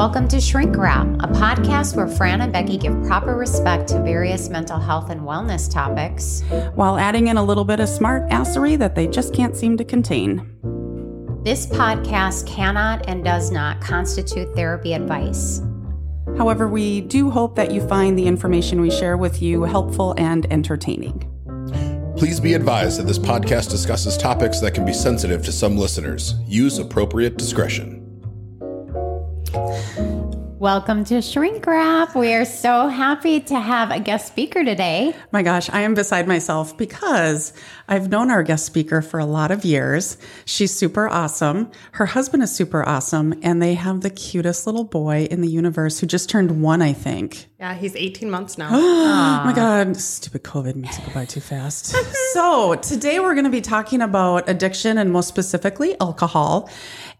Welcome to Shrink Wrap, a podcast where Fran and Becky give proper respect to various mental health and wellness topics while adding in a little bit of smart assery that they just can't seem to contain. This podcast cannot and does not constitute therapy advice. However, we do hope that you find the information we share with you helpful and entertaining. Please be advised that this podcast discusses topics that can be sensitive to some listeners. Use appropriate discretion. Welcome to Shrink Wrap. We are so happy to have a guest speaker today. My gosh, I am beside myself because I've known our guest speaker for a lot of years. She's super awesome. Her husband is super awesome, and they have the cutest little boy in the universe who just turned one, I think. Yeah, he's 18 months now. oh my God, stupid COVID makes it go by too fast. so, today we're going to be talking about addiction and most specifically alcohol.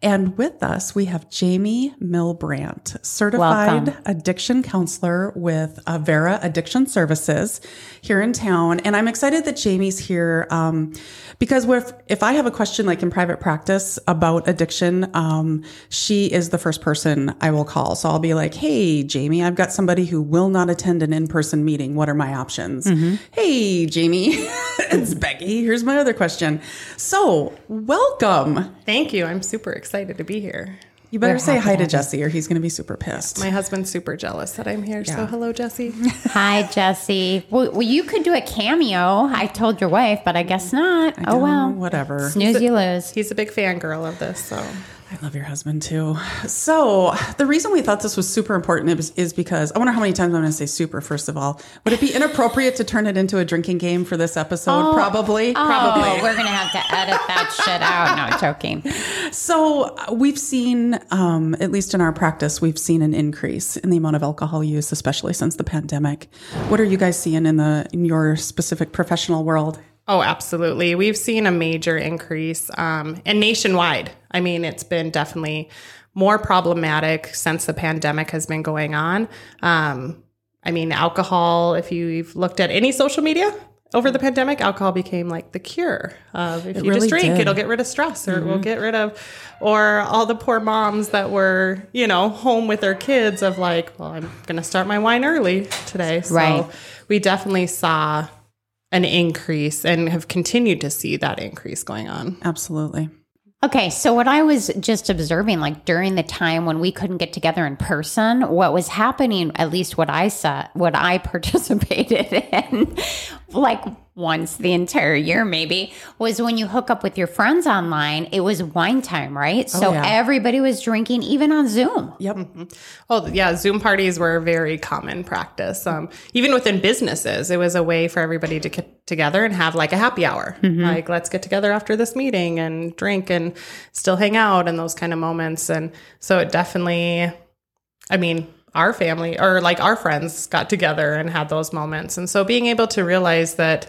And with us, we have Jamie Milbrandt, certified Welcome. addiction counselor with Avera Addiction Services here in town. And I'm excited that Jamie's here um, because if, if I have a question like in private practice about addiction, um, she is the first person I will call. So I'll be like, hey, Jamie, I've got somebody who will not attend an in person meeting. What are my options? Mm-hmm. Hey, Jamie, it's Becky. Here's my other question. So, welcome. Thank you. I'm super excited to be here. You better We're say hi to Jesse or he's going to be super pissed. My husband's super jealous that I'm here. Yeah. So, hello, Jesse. hi, Jesse. Well, well, you could do a cameo. I told your wife, but I guess not. I oh, well. Whatever. Snooze, you lose. He's a big fangirl of this. So, I love your husband too. So, the reason we thought this was super important is, is because I wonder how many times I'm going to say super, first of all. Would it be inappropriate to turn it into a drinking game for this episode? Oh, Probably. Oh, Probably. We're going to have to edit that shit out. No, I'm joking. So, we've seen, um, at least in our practice, we've seen an increase in the amount of alcohol use, especially since the pandemic. What are you guys seeing in the in your specific professional world? Oh, absolutely. We've seen a major increase um, and nationwide. I mean, it's been definitely more problematic since the pandemic has been going on. Um, I mean, alcohol, if you've looked at any social media over the pandemic, alcohol became like the cure of if it you really just drink, did. it'll get rid of stress or mm-hmm. it will get rid of, or all the poor moms that were, you know, home with their kids of like, well, I'm going to start my wine early today. So right. we definitely saw an increase and have continued to see that increase going on. Absolutely. Okay, so what I was just observing, like during the time when we couldn't get together in person, what was happening, at least what I saw, what I participated in, like once the entire year maybe was when you hook up with your friends online it was wine time right oh, so yeah. everybody was drinking even on zoom yep mm-hmm. oh yeah zoom parties were a very common practice um, even within businesses it was a way for everybody to get together and have like a happy hour mm-hmm. like let's get together after this meeting and drink and still hang out and those kind of moments and so it definitely i mean our family or like our friends got together and had those moments. And so being able to realize that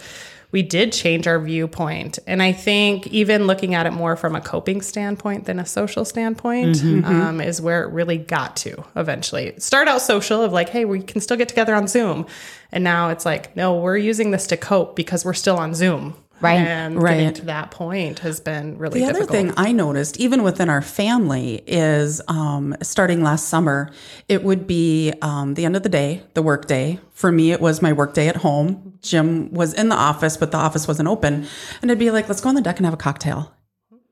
we did change our viewpoint. And I think even looking at it more from a coping standpoint than a social standpoint mm-hmm. um, is where it really got to eventually. Start out social of like, hey, we can still get together on Zoom. And now it's like, no, we're using this to cope because we're still on Zoom. Right. And right. getting to that point has been really the difficult. other thing I noticed, even within our family, is um, starting last summer, it would be um, the end of the day, the work day. For me, it was my work day at home. Jim was in the office, but the office wasn't open. And it'd be like, let's go on the deck and have a cocktail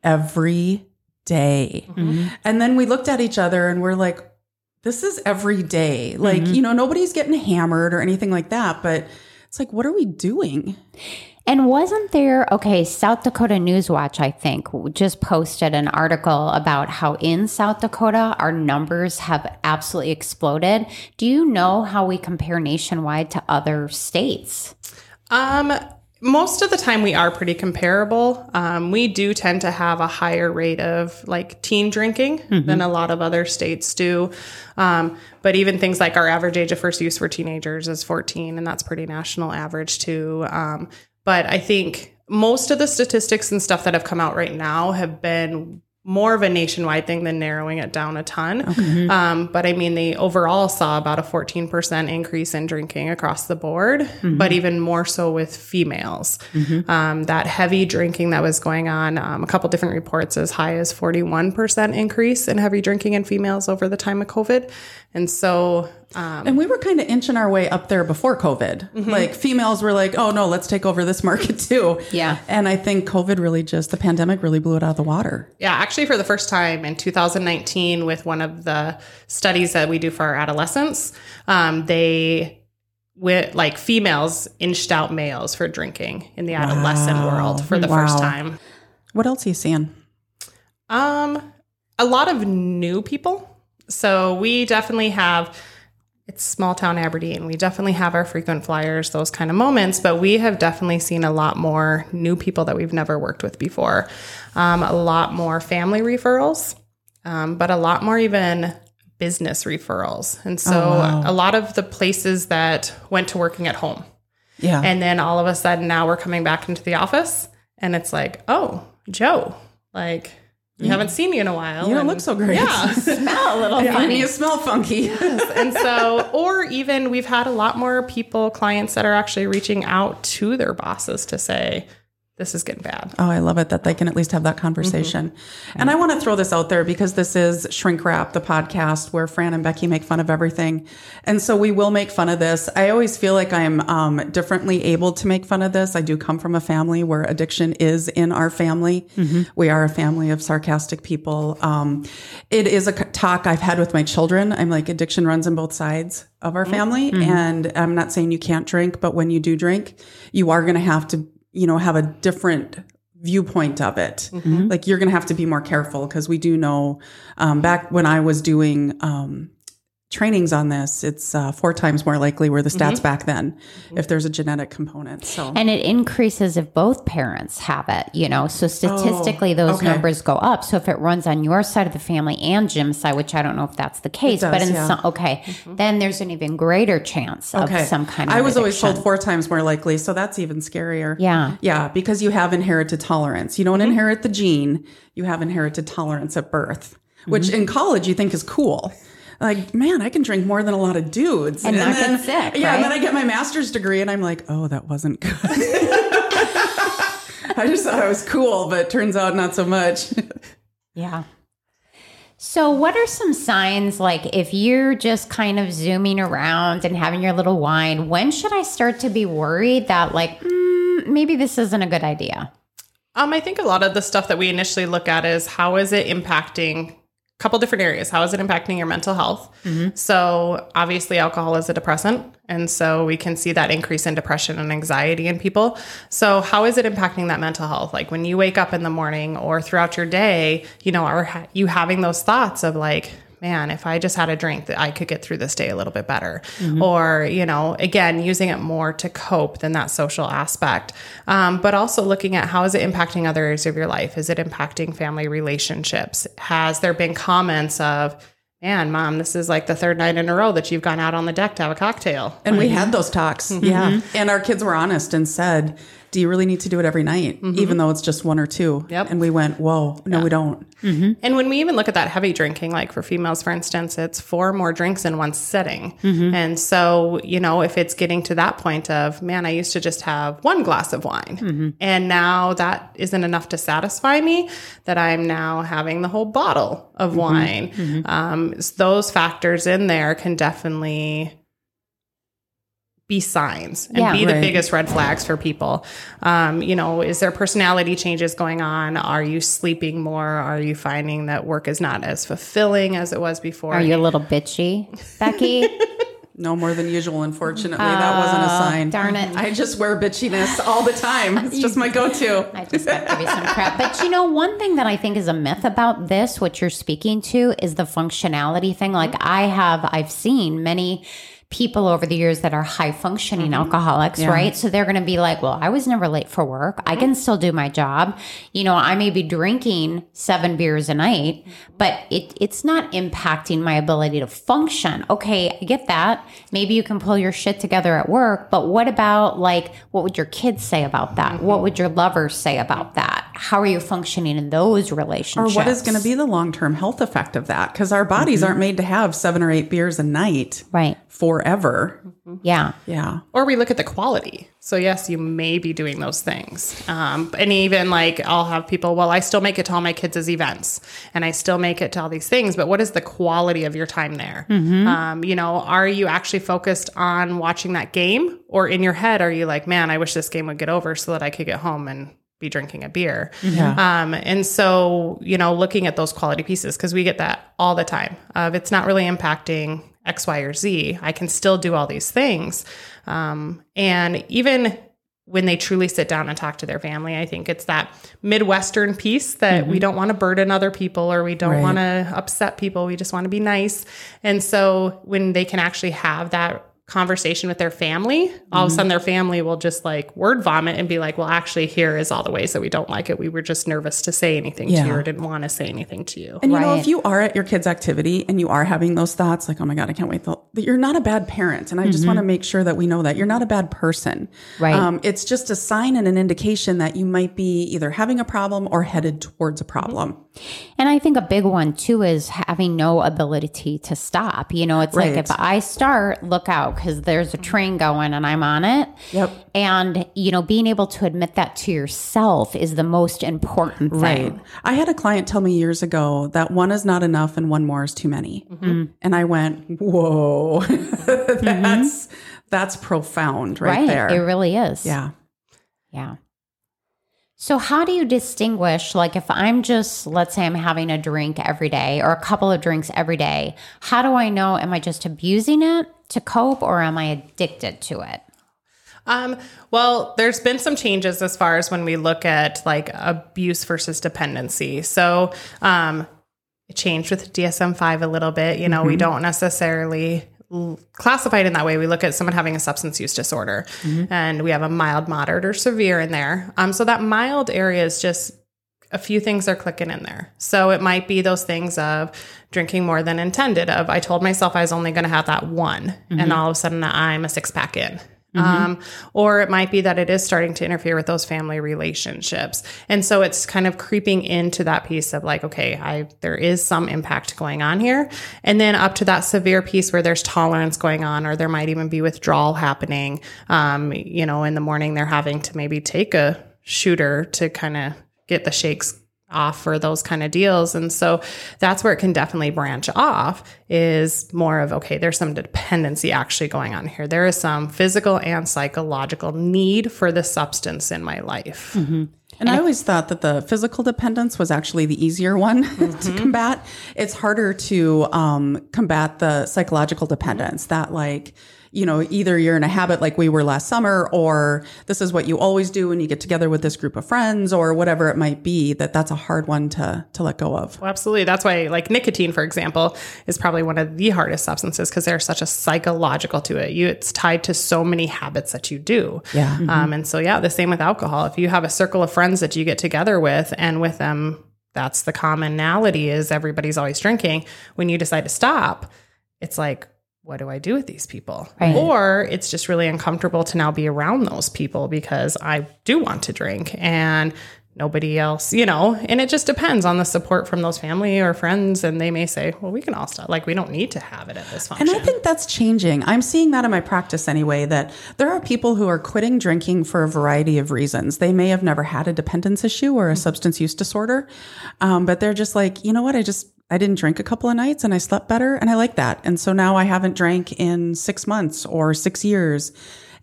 every day. Mm-hmm. And then we looked at each other and we're like, this is every day. Like, mm-hmm. you know, nobody's getting hammered or anything like that, but it's like, what are we doing? And wasn't there, okay, South Dakota Newswatch, I think, just posted an article about how in South Dakota our numbers have absolutely exploded. Do you know how we compare nationwide to other states? Um, most of the time we are pretty comparable. Um, we do tend to have a higher rate of like teen drinking mm-hmm. than a lot of other states do. Um, but even things like our average age of first use for teenagers is 14, and that's pretty national average too. Um, but I think most of the statistics and stuff that have come out right now have been more of a nationwide thing than narrowing it down a ton. Um, but I mean, they overall saw about a 14% increase in drinking across the board, but even more so with females. Um, that heavy drinking that was going on, um, a couple different reports as high as 41% increase in heavy drinking in females over the time of COVID. And so, um, And we were kind of inching our way up there before COVID. Mm-hmm. Like females were like, oh no, let's take over this market too. Yeah. And I think COVID really just, the pandemic really blew it out of the water. Yeah, actually, for the first time in 2019, with one of the studies that we do for our adolescents, um, they with like females inched out males for drinking in the adolescent world for the first time. What else are you seeing? Um, a lot of new people. So we definitely have. It's small town Aberdeen. We definitely have our frequent flyers, those kind of moments, but we have definitely seen a lot more new people that we've never worked with before. Um, a lot more family referrals, um, but a lot more even business referrals. And so Oh, wow. a lot of the places that went to working at home. Yeah. And then all of a sudden now we're coming back into the office and it's like, oh, Joe, like you mm. haven't seen me in a while. you don't and- look so great. Yeah. Smell a little And funny. you smell funky. yes. and so, or even we've had a lot more people, clients that are actually reaching out to their bosses to say, this is getting bad. Oh, I love it that they can at least have that conversation. And I want to throw this out there because this is Shrink Wrap, the podcast where Fran and Becky make fun of everything. And so we will make fun of this. I always feel like I'm um, differently able to make fun of this. I do come from a family where addiction is in our family. We are a family of sarcastic people. Um, it is a talk I've had with my children. I'm like, addiction runs on both sides of our family. And I'm not saying you can't drink, but when you do drink, you are going to have to you know, have a different viewpoint of it. Like you're going to have to be more careful because we do know um, back when I was doing um, trainings on this, it's uh, four times more likely were the stats mm-hmm. back then mm-hmm. if there's a genetic component. So And it increases if both parents have it, you know. So oh, statistically, those Oh, okay. numbers go up. So if it runs on your side of the family and Jim's side, which I don't know if that's the case, but in yeah. some, okay, mm-hmm. then there's an even greater chance of some kind of. I was always told four times more likely, so that's even scarier. Yeah. Yeah, because you have inherited tolerance. You don't inherit the gene, you have inherited tolerance at birth, which in college you think is cool. Like, man, I can drink more than a lot of dudes. And not then, get sick, Yeah, and then? I get my master's degree and I'm like, oh, that wasn't good. I just thought I was cool, but it turns out not so much. Yeah. So, what are some signs like if you're just kind of zooming around and having your little wine? When should I start to be worried that, like, mm, maybe this isn't a good idea? Um, I think a lot of the stuff that we initially look at is how is it impacting a couple different areas. How is it impacting your mental health? Mm-hmm. So obviously alcohol is a depressant. And so we can see that increase in depression and anxiety in people. So how is it impacting that mental health? Like when you wake up in the morning or throughout your day, you know, are you having those thoughts of like, man, if I just had a drink, that I could get through this day a little bit better. Or, you know, again, using it more to cope than that social aspect. Um, but also looking at how is it impacting other areas of your life? Is it impacting family relationships? Has there been comments of, man, mom, this is like the third night in a row that you've gone out on the deck to have a cocktail? And we had those talks. Yeah. And our kids were honest and said, Do you really need to do it every night, mm-hmm. even though it's just one or two? Yep. And we went, Whoa, no, we don't. Mm-hmm. And when we even look at that heavy drinking, like for females, for instance, it's four more drinks in one sitting. Mm-hmm. And so, you know, if it's getting to that point of, man, I used to just have one glass of wine, and now that isn't enough to satisfy me, that I'm now having the whole bottle of wine. Um, s- those factors in there can definitely be signs and Yeah. be the Right. biggest red flags for people. Um, you know, is there personality changes going on? Are you sleeping more? Are you finding that work is not as fulfilling as it was before? Are you a little bitchy, Becky? No more than usual, unfortunately. that wasn't a sign. darn it. I just wear bitchiness all the time. It's just my go to. I just got to give you some crap. But you know, one thing that I think is a myth about this, what you're speaking to, is the functionality thing. Like I have, I've seen many people over the years that are high functioning mm-hmm. alcoholics, right? So they're going to be like, well, I was never late for work. I mm-hmm. can still do my job. You know, I may be drinking seven beers a night, but it, it's not impacting my ability to function. Okay, I get that. Maybe you can pull your shit together at work, but what about like, what would your kids say about that? Mm-hmm. What would your lovers say about that? how are you functioning in those relationships? Or what is going to be the long term health effect of that? Because our bodies aren't made to have seven or eight beers a night right? Forever. Yeah. Yeah. or we look at the quality. So yes, you may be doing those things. Um, and even like I'll have people, well, I still make it to all my kids' events and I still make it to all these things, but what is the quality of your time there? Um, you know, are you actually focused on watching that game or in your head, are you like, man, I wish this game would get over so that I could get home and be drinking a beer. Um, and so, you know, looking at those quality pieces, because we get that all the time of it's not really impacting X, Y, or Z. I can still do all these things. Um, and even when they truly sit down and talk to their family, I think it's that Midwestern piece that we don't want to burden other people or we don't Right. want to upset people. We just want to be nice. And so when they can actually have that conversation with their family, all of a sudden their family will just like word vomit and be like, well, actually, here is all the ways that we don't like it. We were just nervous to say anything to you or didn't want to say anything to you. And you know, if you are at your kid's activity and you are having those thoughts, like, oh my God, I can't wait, till, that you're not a bad parent. And I just want to make sure that we know that you're not a bad person. Right. Um, it's just a sign and an indication that you might be either having a problem or headed towards a problem. And I think a big one too is having no ability to stop. You know, it's like if I start, look out because there's a train going and I'm on it. Yep. And, you know, being able to admit that to yourself is the most important thing. Right. I had a client tell me years ago that one is not enough and one more is too many. Mm-hmm. And I went, whoa, that's, that's profound right, Right. there. It really is. yeah. Yeah. So, how do you distinguish, like, if I'm just, let's say I'm having a drink every day or a couple of drinks every day, how do I know, am I just abusing it to cope or am I addicted to it? Um, well, there's been some changes as far as when we look at like abuse versus dependency. So, um, it changed with DSM 5 a little bit. You know, we don't necessarily classify it in that way. We look at someone having a substance use disorder and we have a mild, moderate, or severe in there. Um, so that mild area is just a few things are clicking in there. So it might be those things of drinking more than intended of I told myself I was only going to have that one and all of a sudden I'm a six pack in. Um, or it might be that it is starting to interfere with those family relationships. And so it's kind of creeping into that piece of like, okay, I, there is some impact going on here. And then up to that severe piece where there's tolerance going on, or there might even be withdrawal happening. Um, you know, in the morning they're having to maybe take a shooter to kind of get the shakes off for those kind of deals. And so that's where it can definitely branch off is more of, okay, there's some dependency actually going on here. There is some physical and psychological need for the substance in my life. And I always thought that the physical dependence was actually the easier one to combat. It's harder to um, combat the psychological dependence that, like, you know, either you're in a habit like we were last summer, or this is what you always do when you get together with this group of friends, or whatever it might be. That that's a hard one to to let go of. Well, absolutely. That's why, like nicotine, for example, is probably one of the hardest substances because there's such a psychological to it. You, it's tied to so many habits that you do. Yeah. Um, and so, yeah, the same with alcohol. If you have a circle of friends that you get together with, and with them, that's the commonality is everybody's always drinking. When you decide to stop, it's like, what do I do with these people? Right. Or it's just really uncomfortable to now be around those people because I do want to drink and nobody else, you know, and it just depends on the support from those family or friends. And they may say, well, we can all stop. Like, we don't need to have it at this function. And I think that's changing. I'm seeing that in my practice anyway, that there are people who are quitting drinking for a variety of reasons. They may have never had a dependence issue or a substance use disorder, um, but they're just like, you know what? I just, I didn't drink a couple of nights and I slept better and I like that. And so now I haven't drank in six months or six years.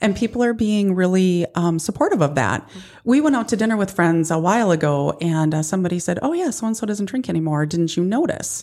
And people are being really um, supportive of that. We went out to dinner with friends a while ago, and uh, somebody said, "Oh yeah, so and so doesn't drink anymore. Didn't you notice?"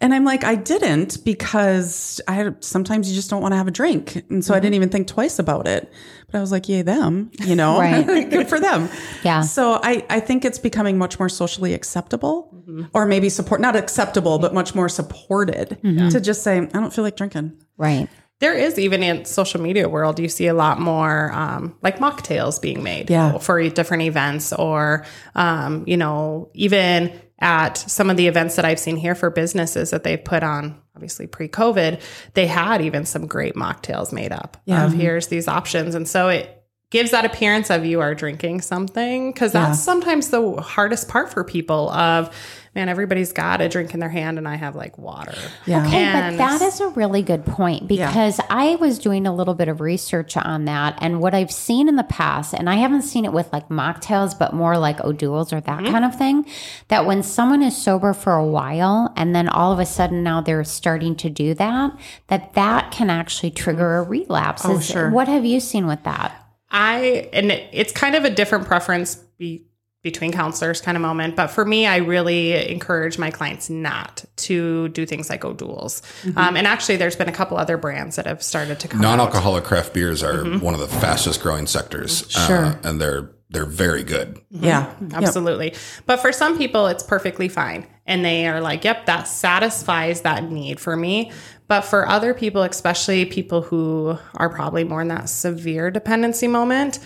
And I'm like, "I didn't because I sometimes you just don't want to have a drink, and so I didn't even think twice about it." But I was like, "Yay them!" You know, good for them. Yeah. So I I think it's becoming much more socially acceptable, or maybe support not acceptable, but much more supported to just say, "I don't feel like drinking." Right. There is even in social media world, you see a lot more um, like mocktails being made Yeah. for different events, or um, you know, even at some of the events that I've seen here for businesses that they've put on. Obviously, pre-COVID, they had even some great mocktails made up Yeah. of here's these options, and so it gives that appearance of you are drinking something because that's sometimes the hardest part for people of man everybody's got a drink in their hand and i have like water Yeah. Okay, And- but that is a really good point because I was doing a little bit of research on that. And what I've seen in the past, and I haven't seen it with like mocktails, but more like O'Doul's or that Mm-hmm. kind of thing, that when someone is sober for a while and then all of a sudden now they're starting to do that, that that can actually trigger a relapse. Oh, Is- sure. What have you seen with that? I and it, it's kind of a different preference be, between counselors kind of moment, but for me, I really encourage my clients not to do things like O'Doul's. Um, and actually, there's been a couple other brands that have started to come. Non-alcoholic craft beers are one of the fastest growing sectors, Sure. uh, and they're they're very good. Yeah. Yep. Absolutely. But for some people, it's perfectly fine. And they are like, yep, that satisfies that need for me. But for other people, especially people who are probably more in that severe dependency moment,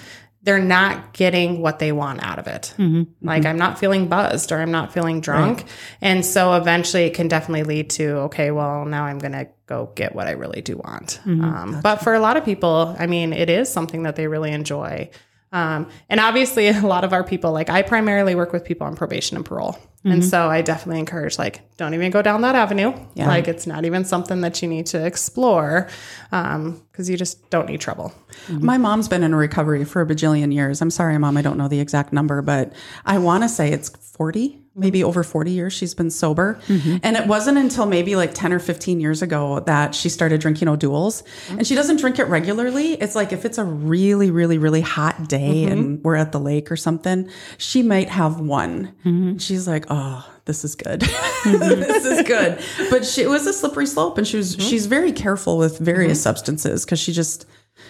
they're not getting what they want out of it. Mm-hmm. Like, mm-hmm. I'm not feeling buzzed or I'm not feeling drunk. And so eventually it can definitely lead to, okay, well, now I'm going to go get what I really do want. Mm-hmm. Um, But for a lot of people, I mean, it is something that they really enjoy. Um, and obviously, a lot of our people, like I primarily work with people on probation and parole. And mm-hmm. so I definitely encourage, like, don't even go down that avenue. Like, it's not even something that you need to explore um, because you just don't need trouble. Mm-hmm. My mom's been in recovery for a bajillion years. I'm sorry, mom, I don't know the exact number, but I want to say it's 40, maybe over 40 years she's been sober. Mm-hmm. And it wasn't until maybe like 10 or 15 years ago that she started drinking O'Doul's. Mm-hmm. And she doesn't drink it regularly. It's like if it's a really, really, really hot day mm-hmm. and we're at the lake or something, she might have one. She's like, oh, this is good. this is good. But she, it was a slippery slope and she was, she's very careful with various substances because she just,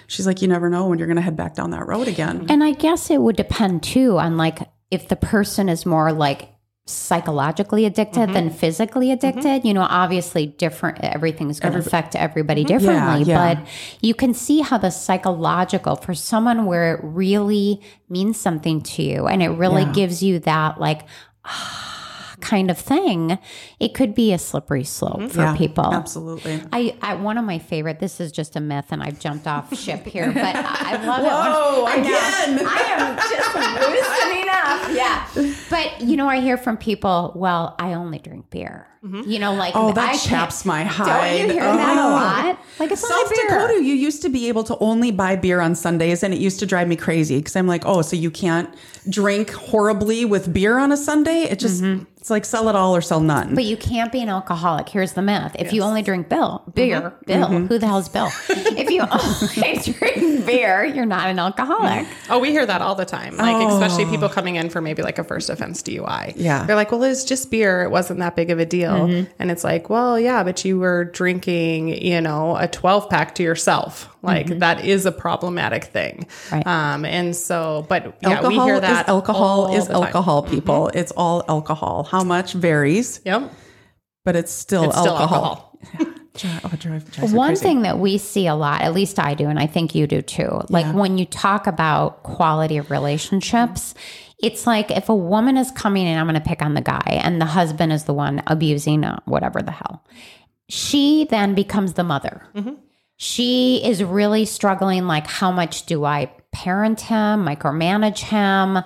she's like, you never know when you're going to head back down that road again. And I guess it would depend too on like if the person is more like psychologically addicted than mm-hmm. physically mm-hmm. addicted. You know, obviously different everything's going to affect everybody mm-hmm. differently, yeah. but you can see how the psychological for someone where it really means something to you and it really Yeah. gives you that like kind of thing, it could be a slippery slope mm-hmm. for Yeah, people. Absolutely. I, I one of my favorite. This is just a myth, and I've jumped off ship here, but I, I love Whoa, it. Know. again. I am just loosening up. Yeah, but you know, I hear from people. Well, I only drink beer. Mm-hmm. You know, like Oh, that I chaps my hide. Don't you hear that a Oh. lot? Like it's South. Dakota, you used to be able to only buy beer on Sundays, and it used to drive me crazy because I'm like, oh, so you can't drink horribly with beer on a Sunday? It just, mm-hmm. It's like sell it all or sell none. But you can't be an alcoholic. Here's the myth. If you only drink Bill, beer, mm-hmm. Bill, mm-hmm. who the hell's Bill? if you only drink beer, you're not an alcoholic. Mm-hmm. Oh, we hear that all the time. Like, especially oh. people coming in for maybe like a first offense DUI. Yeah. They're like, well, it's just beer. It wasn't that big of a deal. Mm-hmm. And it's like, well, yeah, but you were drinking, you know, a 12 pack to yourself. Like, mm-hmm. that is a problematic thing. Right. Um, and so, but yeah, alcohol we hear that. is alcohol is the time. alcohol, people. It's all alcohol. How much varies, Yep. but it's still It's still alcohol. oh, drive- drives One crazy. thing that we see a lot, at least I do, and I think you do too, like when you talk about quality of relationships, it's like if a woman is coming in, I'm going to pick on the guy, and the husband is the one abusing uh, whatever the hell. She then becomes the mother. She is really struggling like, how much do I parent him, micromanage him,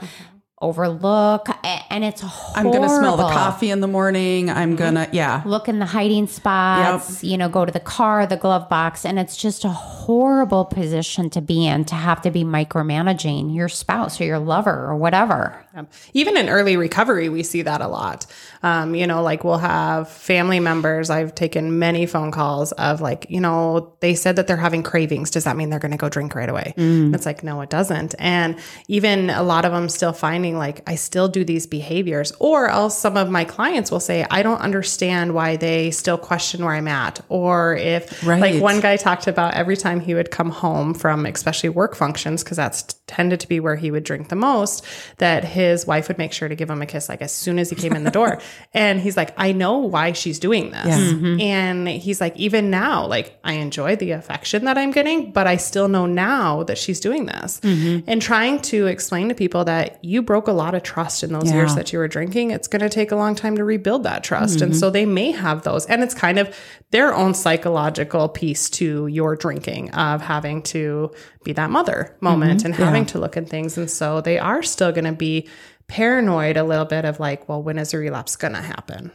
overlook? And it's horrible. I'm going to smell the coffee in the morning. I'm going to, yeah. look in the hiding spots, you know, go to the car, the glove box. And it's just a horrible position to be in to have to be micromanaging your spouse or your lover or whatever. Even in early recovery, we see that a lot. Um, you know, like we'll have family members. I've taken many phone calls of like, you know, they said that they're having cravings. Does that mean they're going to go drink right away? And it's like, no, it doesn't. And even a lot of them still finding like, I still do these behaviors. Or else some of my clients will say, I don't understand why they still question where I'm at. Or if, Right. like one guy talked about every time he would come home from especially work functions, because that's tended to be where he would drink the most, that his wife would make sure to give him a kiss like as soon as he came in the door. and he's like, I know why she's doing this. Yeah. Mm-hmm. And he's like, even now, like I enjoy the affection that I'm getting, but I still know now that she's doing this. Mm-hmm. And trying to explain to people that you broke broke a lot of trust in those Yeah. years that you were drinking, it's going to take a long time to rebuild that trust. And so they may have those. And it's kind of their own psychological piece to your drinking of having to be that mother moment mm-hmm. and having to look at things. And so they are still going to be paranoid a little bit of like, well, when is a relapse going to happen?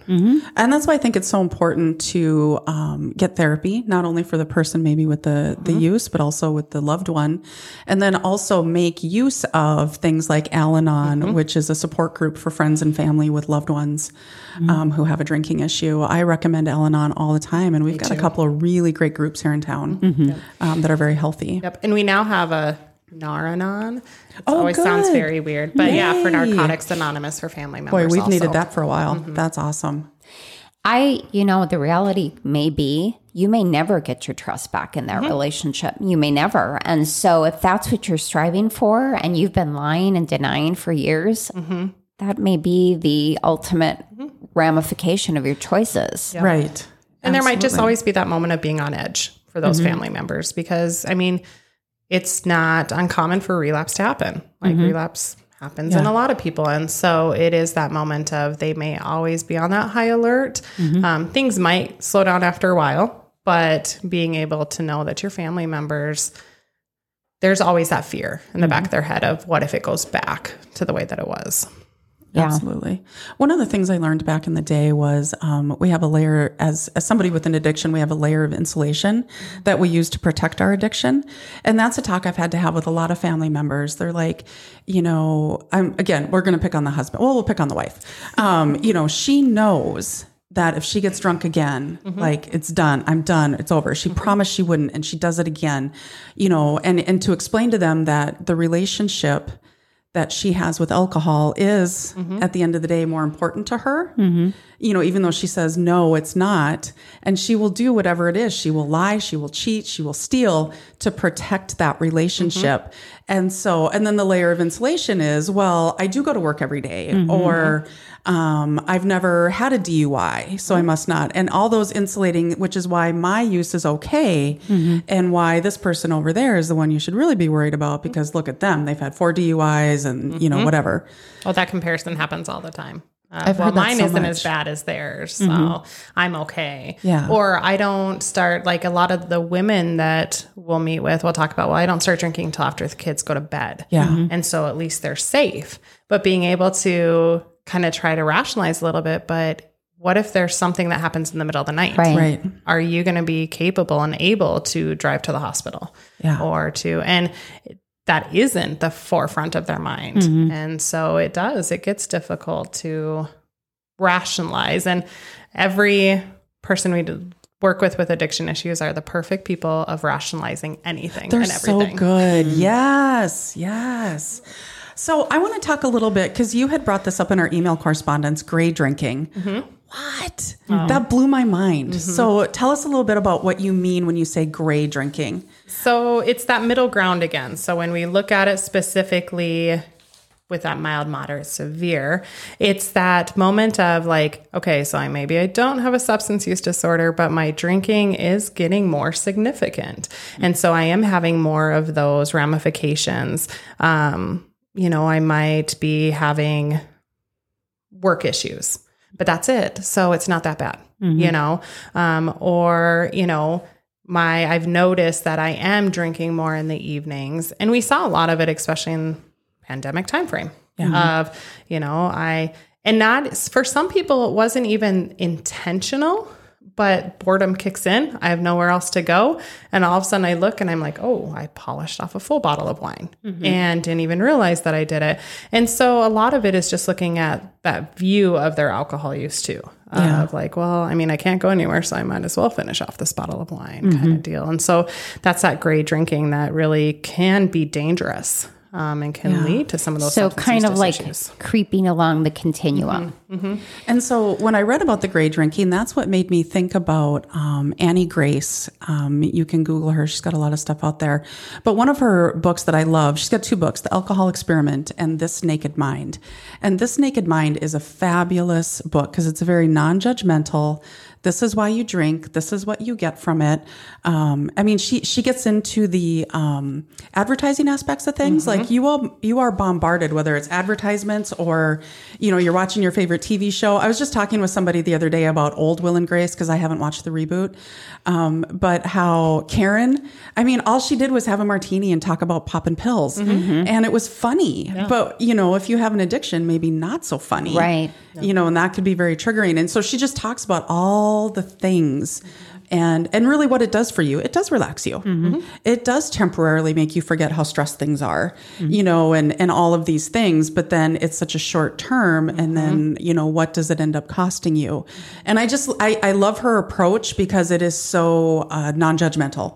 And that's why I think it's so important to um, get therapy, not only for the person maybe with the, the use, but also with the loved one. And then also make use of things like Al Anon, which is a support group for friends and family with loved ones um, who have a drinking issue. I recommend Al Anon all the time. And we've got a couple of really great groups here in town um, that are very healthy. Yep. And we now have a Nar-Anon. It Oh, always sounds very weird. But yeah, for Narcotics Anonymous for family members. Boy, we've also. needed that for a while. Mm-hmm. That's awesome. I, you know, the reality may be you may never get your trust back in that mm-hmm. relationship. You may never. And so, if that's what you're striving for and you've been lying and denying for years, mm-hmm. that may be the ultimate ramification of your choices. Right. And there might just always be that moment of being on edge for those Mm-hmm. family members because, I mean, it's not uncommon for relapse to happen. Like Mm-hmm. relapse happens in a lot of people. And so it is that moment of they may always be on that high alert. Mm-hmm. Um, things might slow down after a while, but being able to know that your family members, there's always that fear in the Mm-hmm. back of their head of what if it goes back to the way that it was. Yeah. Absolutely. One of the things I learned back in the day was um, we have a layer, as, as somebody with an addiction, we have a layer of insulation that we use to protect our addiction. And that's a talk I've had to have with a lot of family members. They're like, you know, I'm, again, we're going to pick on the husband. Well, we'll pick on the wife. Um, you know, she knows that if she gets drunk again, like it's done, I'm done, it's over. She promised she wouldn't, and she does it again, you know, and, and to explain to them that the relationship that she has with alcohol is mm-hmm. at the end of the day more important to her. Mm-hmm. You know, even though she says, no, it's not. And she will do whatever it is. She will lie, she will cheat, she will steal to protect that relationship. Mm-hmm. And so, and then the layer of insulation is, well, I do go to work every day, or um, I've never had a DUI, so I must not. And all those insulating, which is why my use is okay, and why this person over there is the one you should really be worried about because look at them. They've had four DUIs and, you know, whatever. Well, that comparison happens all the time. Uh, well, mine so isn't much. as bad as theirs, so I'm okay. Yeah. Or I don't start like a lot of the women that we'll meet with. We'll talk about. Well, I don't start drinking until after the kids go to bed. Yeah. and so at least they're safe. But being able to kind of try to rationalize a little bit, but what if there's something that happens in the middle of the night? Right. Right. Are you going to be capable and able to drive to the hospital? Yeah. Or to, and that isn't the forefront of their mind. Mm-hmm. And so it does, it gets difficult to rationalize. And every person we work with with addiction issues are the perfect people of rationalizing anything They're and everything. so good. Yes, yes. So I want to talk a little bit because you had brought this up in our email correspondence gray drinking. What? That blew my mind. So tell us a little bit about what you mean when you say gray drinking. So it's that middle ground again. So when we look at it specifically with that mild, moderate, severe, it's that moment of like, okay, so I maybe I don't have a substance use disorder, but my drinking is getting more significant. And so I am having more of those ramifications. Um, you know, I might be having work issues, but that's it. So it's not that bad, you know? Um, or, you know, my I've noticed that I am drinking more in the evenings. And we saw a lot of it, especially in pandemic timeframe of, you know, I and not for some people it wasn't even intentional, but boredom kicks in. I have nowhere else to go. And all of a sudden I look and I'm like, oh, I polished off a full bottle of wine mm-hmm. and didn't even realize that I did it. And so a lot of it is just looking at that view of their alcohol use too. Of like, well, I mean, I can't go anywhere, so I might as well finish off this bottle of wine mm-hmm. kind of deal. And so that's that gray drinking that really can be dangerous um, and can lead to some of those So kind use of like issues. creeping along the continuum. And so when I read about the gray drinking, that's what made me think about um, Annie Grace. Um, you can Google her; she's got a lot of stuff out there. But one of her books that I love, she's got two books: The Alcohol Experiment and This Naked Mind. And This Naked Mind is a fabulous book because it's a very non-judgmental. This is why you drink. This is what you get from it. Um, I mean, she she gets into the um, advertising aspects of things. Like you all, you are bombarded, whether it's advertisements or you know you're watching your favorite TV show. I was just talking with somebody the other day about old Will and Grace because I haven't watched the reboot. Um, but how Karen, I mean, all she did was have a martini and talk about popping pills, and it was funny. But you know, if you have an addiction, maybe not so funny, Right. You know, and that could be very triggering. And so she just talks about all the things. And and really what it does for you it does relax you. It does temporarily make you forget how stressed things are you know and and all of these things but then it's such a short term and then you know what does it end up costing you? And i just i, I love her approach because it is so uh, non-judgmental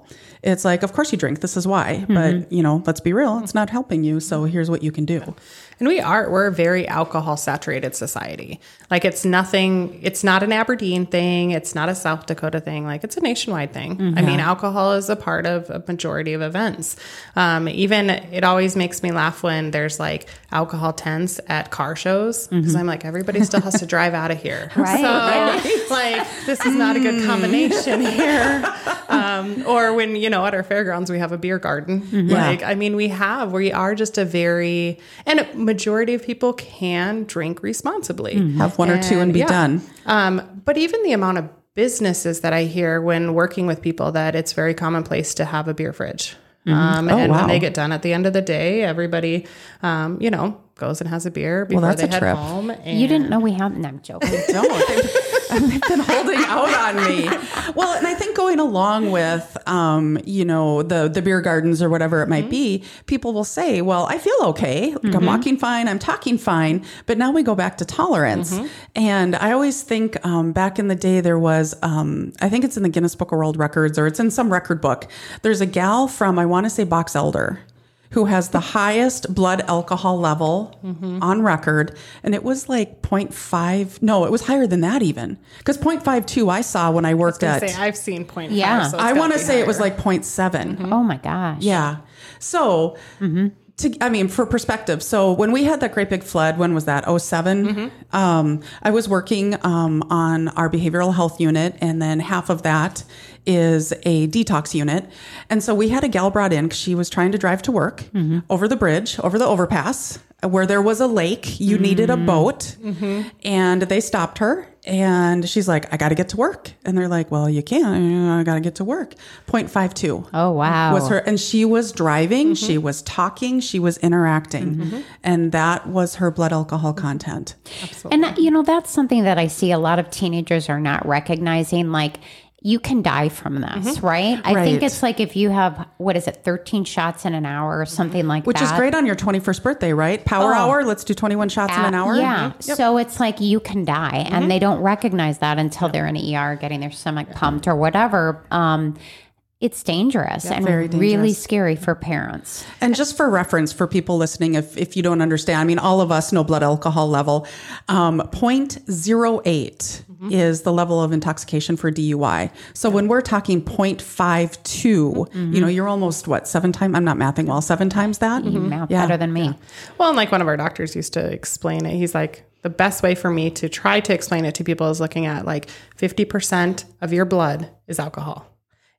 it's like of course you drink this is why but mm-hmm. you know let's be real it's not helping you so mm-hmm. here's what you can do And we are, we're a very alcohol saturated society. Like it's nothing, it's not an Aberdeen thing. It's not a South Dakota thing. Like it's a nationwide thing. I mean, mm-hmm. alcohol is a part of a majority of events. Um, even it always makes me laugh when there's like alcohol tents at car shows because I'm like, everybody still has to drive out of here. Right, So like, this is not a good combination mm. here. Um, or when, you know, at our fairgrounds, we have a beer garden. Like, I mean, we have, we are just a very, and a majority of people can drink responsibly. have one or two and be yeah. done Um, but even the amount of businesses that I hear when working with people that it's very commonplace to have a beer fridge. Um, Oh, and wow. when they get done at the end of the day, everybody, um, you know, goes and has a beer before that's they a head trip. home. And You didn't know we had. No, I'm joking. don't. They've, they've been holding out on me. Well, and I think going along with, um, you know, the the beer gardens or whatever it might be, people will say, "Well, I feel okay. Like I'm walking fine. I'm talking fine." But now we go back to tolerance. And I always think um, back in the day there was, um, I think it's in the Guinness Book of World Records or it's in some record book. There's a gal from I want to say Box Elder who has the highest blood alcohol level on record. And it was like 0.5. No, it was higher than that even. Because 0.52 I saw when I worked gonna at. say I've seen point Yeah. So I want to be say it was like 0.7. Oh my gosh. Yeah. So, mm-hmm. To, I mean, for perspective, so when we had that great big flood, when was that? 7 Um, I was working um, on our behavioral health unit, and then half of that is a detox unit. And so we had a gal brought in because she was trying to drive to work over the bridge, over the overpass, where there was a lake. You needed a mm-hmm. boat, mm-hmm. and they stopped her. And she's like, I got to get to work. And they're like, Well, you can't. I got to get to work. 0.52 Oh wow. was her and she was driving she mm-hmm. was talking she was interacting and that was her blood alcohol content And that- you know, that's something that I see a lot of teenagers are not recognizing. Like, you can die from this, right? I think it's like if you have what is it, thirteen shots in an hour or something like that. which is great on your 21st birthday right power Oh. hour let's do 21 shots in an hour Yeah. So it's like you can die, and they don't recognize that until they're in the ER getting their stomach pumped or whatever. Um, it's dangerous and very really scary for parents. And just for reference for people listening, if, if you don't understand, I mean, all of us know blood alcohol level. Um, 0.08 is the level of intoxication for DUI. So when we're talking 0.52, you know, you're almost what, seven times? I'm not mathing well, seven times that? You math Yeah. better than me. Well, and like one of our doctors used to explain it. He's like, the best way for me to try to explain it to people is looking at like 50% of your blood is alcohol.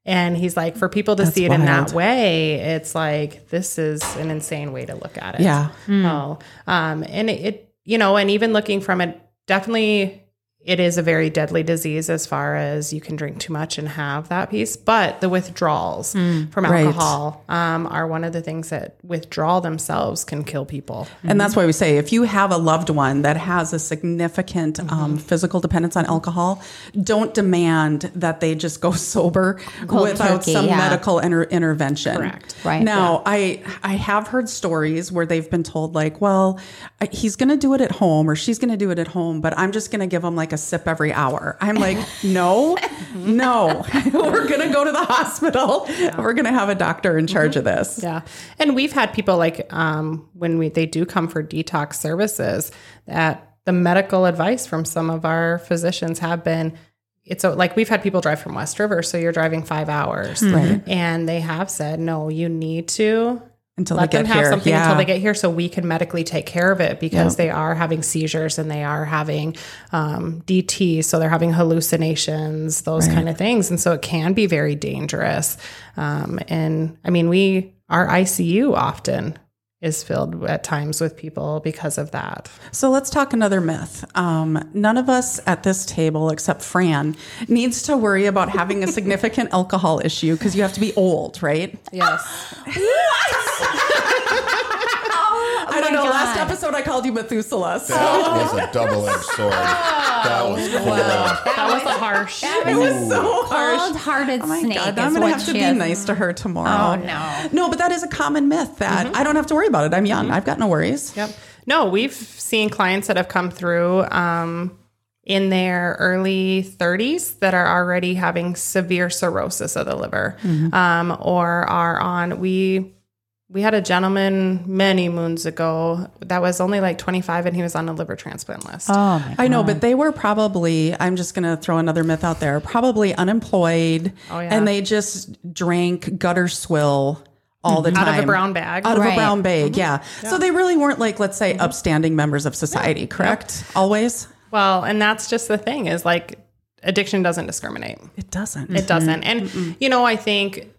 And he's like, for people to see it in that way, it's like, this is an insane way to look at it. Yeah. Oh, um, and it, it, you know, and even looking from it, definitely it is a very deadly disease as far as you can drink too much and have that piece. But the withdrawals from Right. alcohol um, are one of the things that withdrawal themselves can kill people. And that's why we say if you have a loved one that has a significant um, physical dependence on alcohol, don't demand that they just go sober Cold without turkey, some yeah. medical inter- intervention. Correct. Right. Now, I I have heard stories where they've been told like, well, he's going to do it at home or she's going to do it at home, but I'm just going to give him like a sip every hour. I'm like, no, no, we're going to go to the hospital. We're going to have a doctor in charge of this. Yeah. And we've had people like um, when we they do come for detox services that the medical advice from some of our physicians have been it's a, like we've had people drive from West River, so you're driving five hours, Right. and they have said, no, you need to Until let they them have here. something yeah. until they get here, so we can medically take care of it because Yep. they are having seizures and they are having um, DT, so they're having hallucinations, those kind of things, and so it can be very dangerous. Um, and I mean, we our ICU often is filled at times with people because of that. So let's talk another myth. Um, none of us at this table, except Fran, needs to worry about having a significant alcohol issue because you have to be old, right? Yes. I know. God. Last episode I called you Methuselah. So. That was a double edged sword. That was cool. That was a harsh. It was so harsh. Cold-hearted Oh my snake God, I'm gonna have to be is. nice to her tomorrow. Oh, no. No, but that is a common myth that I don't have to worry about it. I'm young. I've got no worries. Yep. No, we've seen clients that have come through um, in their early 30s that are already having severe cirrhosis of the liver, um, or are on. We we had a gentleman many moons ago that was only like 25, and he was on a liver transplant list. Oh my I know, but they were probably, I'm just going to throw another myth out there, probably unemployed. Oh, yeah. And they just drank gutter swill all the time. Out of a brown bag. Out of a brown bag, mm-hmm. yeah. So they really weren't like, let's say, upstanding members of society, correct? Always? Well, and that's just the thing is like addiction doesn't discriminate. It doesn't. It doesn't. And, you know, I think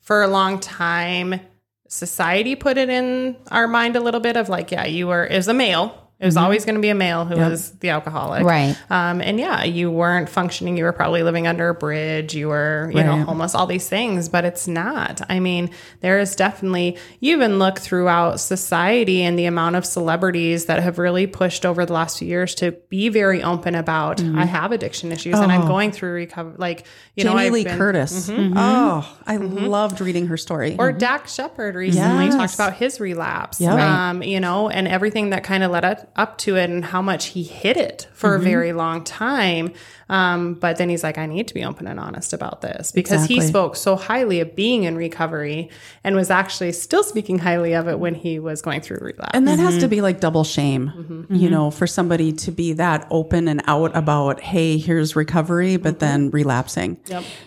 for a long time, society put it in our mind a little bit of like, yeah, you were, as a male, it was mm-hmm. always going to be a male who was the alcoholic. Right. Um, and yeah, you weren't functioning. You were probably living under a bridge. You were, you know, homeless, all these things, but it's not. I mean, there is definitely, you even look throughout society and the amount of celebrities that have really pushed over the last few years to be very open about, mm-hmm. I have addiction issues and I'm oh. going through recovery. Like, you know, Jamie I've Lee been- Curtis. Mm-hmm. Oh, I loved reading her story. or Dax Shepard recently Yes. talked about his relapse, Yep. um, you know, and everything that kind of led up, up to it and how much he hid it for Mm-hmm. a very long time. Um, but then he's like, I need to be open and honest about this because he spoke so highly of being in recovery and was actually still speaking highly of it when he was going through relapse. And that Mm-hmm. has to mm-hmm. be like double shame, mm-hmm. you mm-hmm. know, for somebody to be that open and out about, hey, here's recovery, but then relapsing.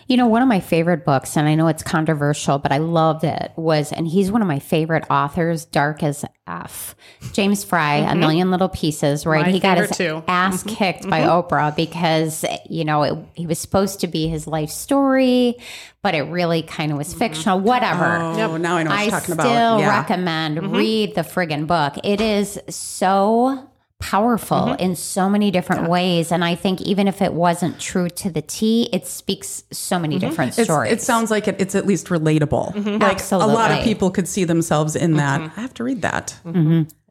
You know, one of my favorite books, and I know it's controversial, but I loved it, was, and he's one of my favorite authors, Dark as F. James Frey, A Million Little Pieces, right? My he got his too. ass kicked by Oprah because, you know, it, he was supposed to be his life story, but it really kind of was mm-hmm. fictional, whatever. Oh, now I know what I you're talking still about. Yeah. recommend mm-hmm. read the friggin' book. It is so powerful Mm-hmm. in so many different ways, and I think even if it wasn't true to the T, it speaks so many mm-hmm. different Mm-hmm. It's, stories. it sounds like it, it's at least relatable. Like a lot of people could see themselves in that. I have to read that.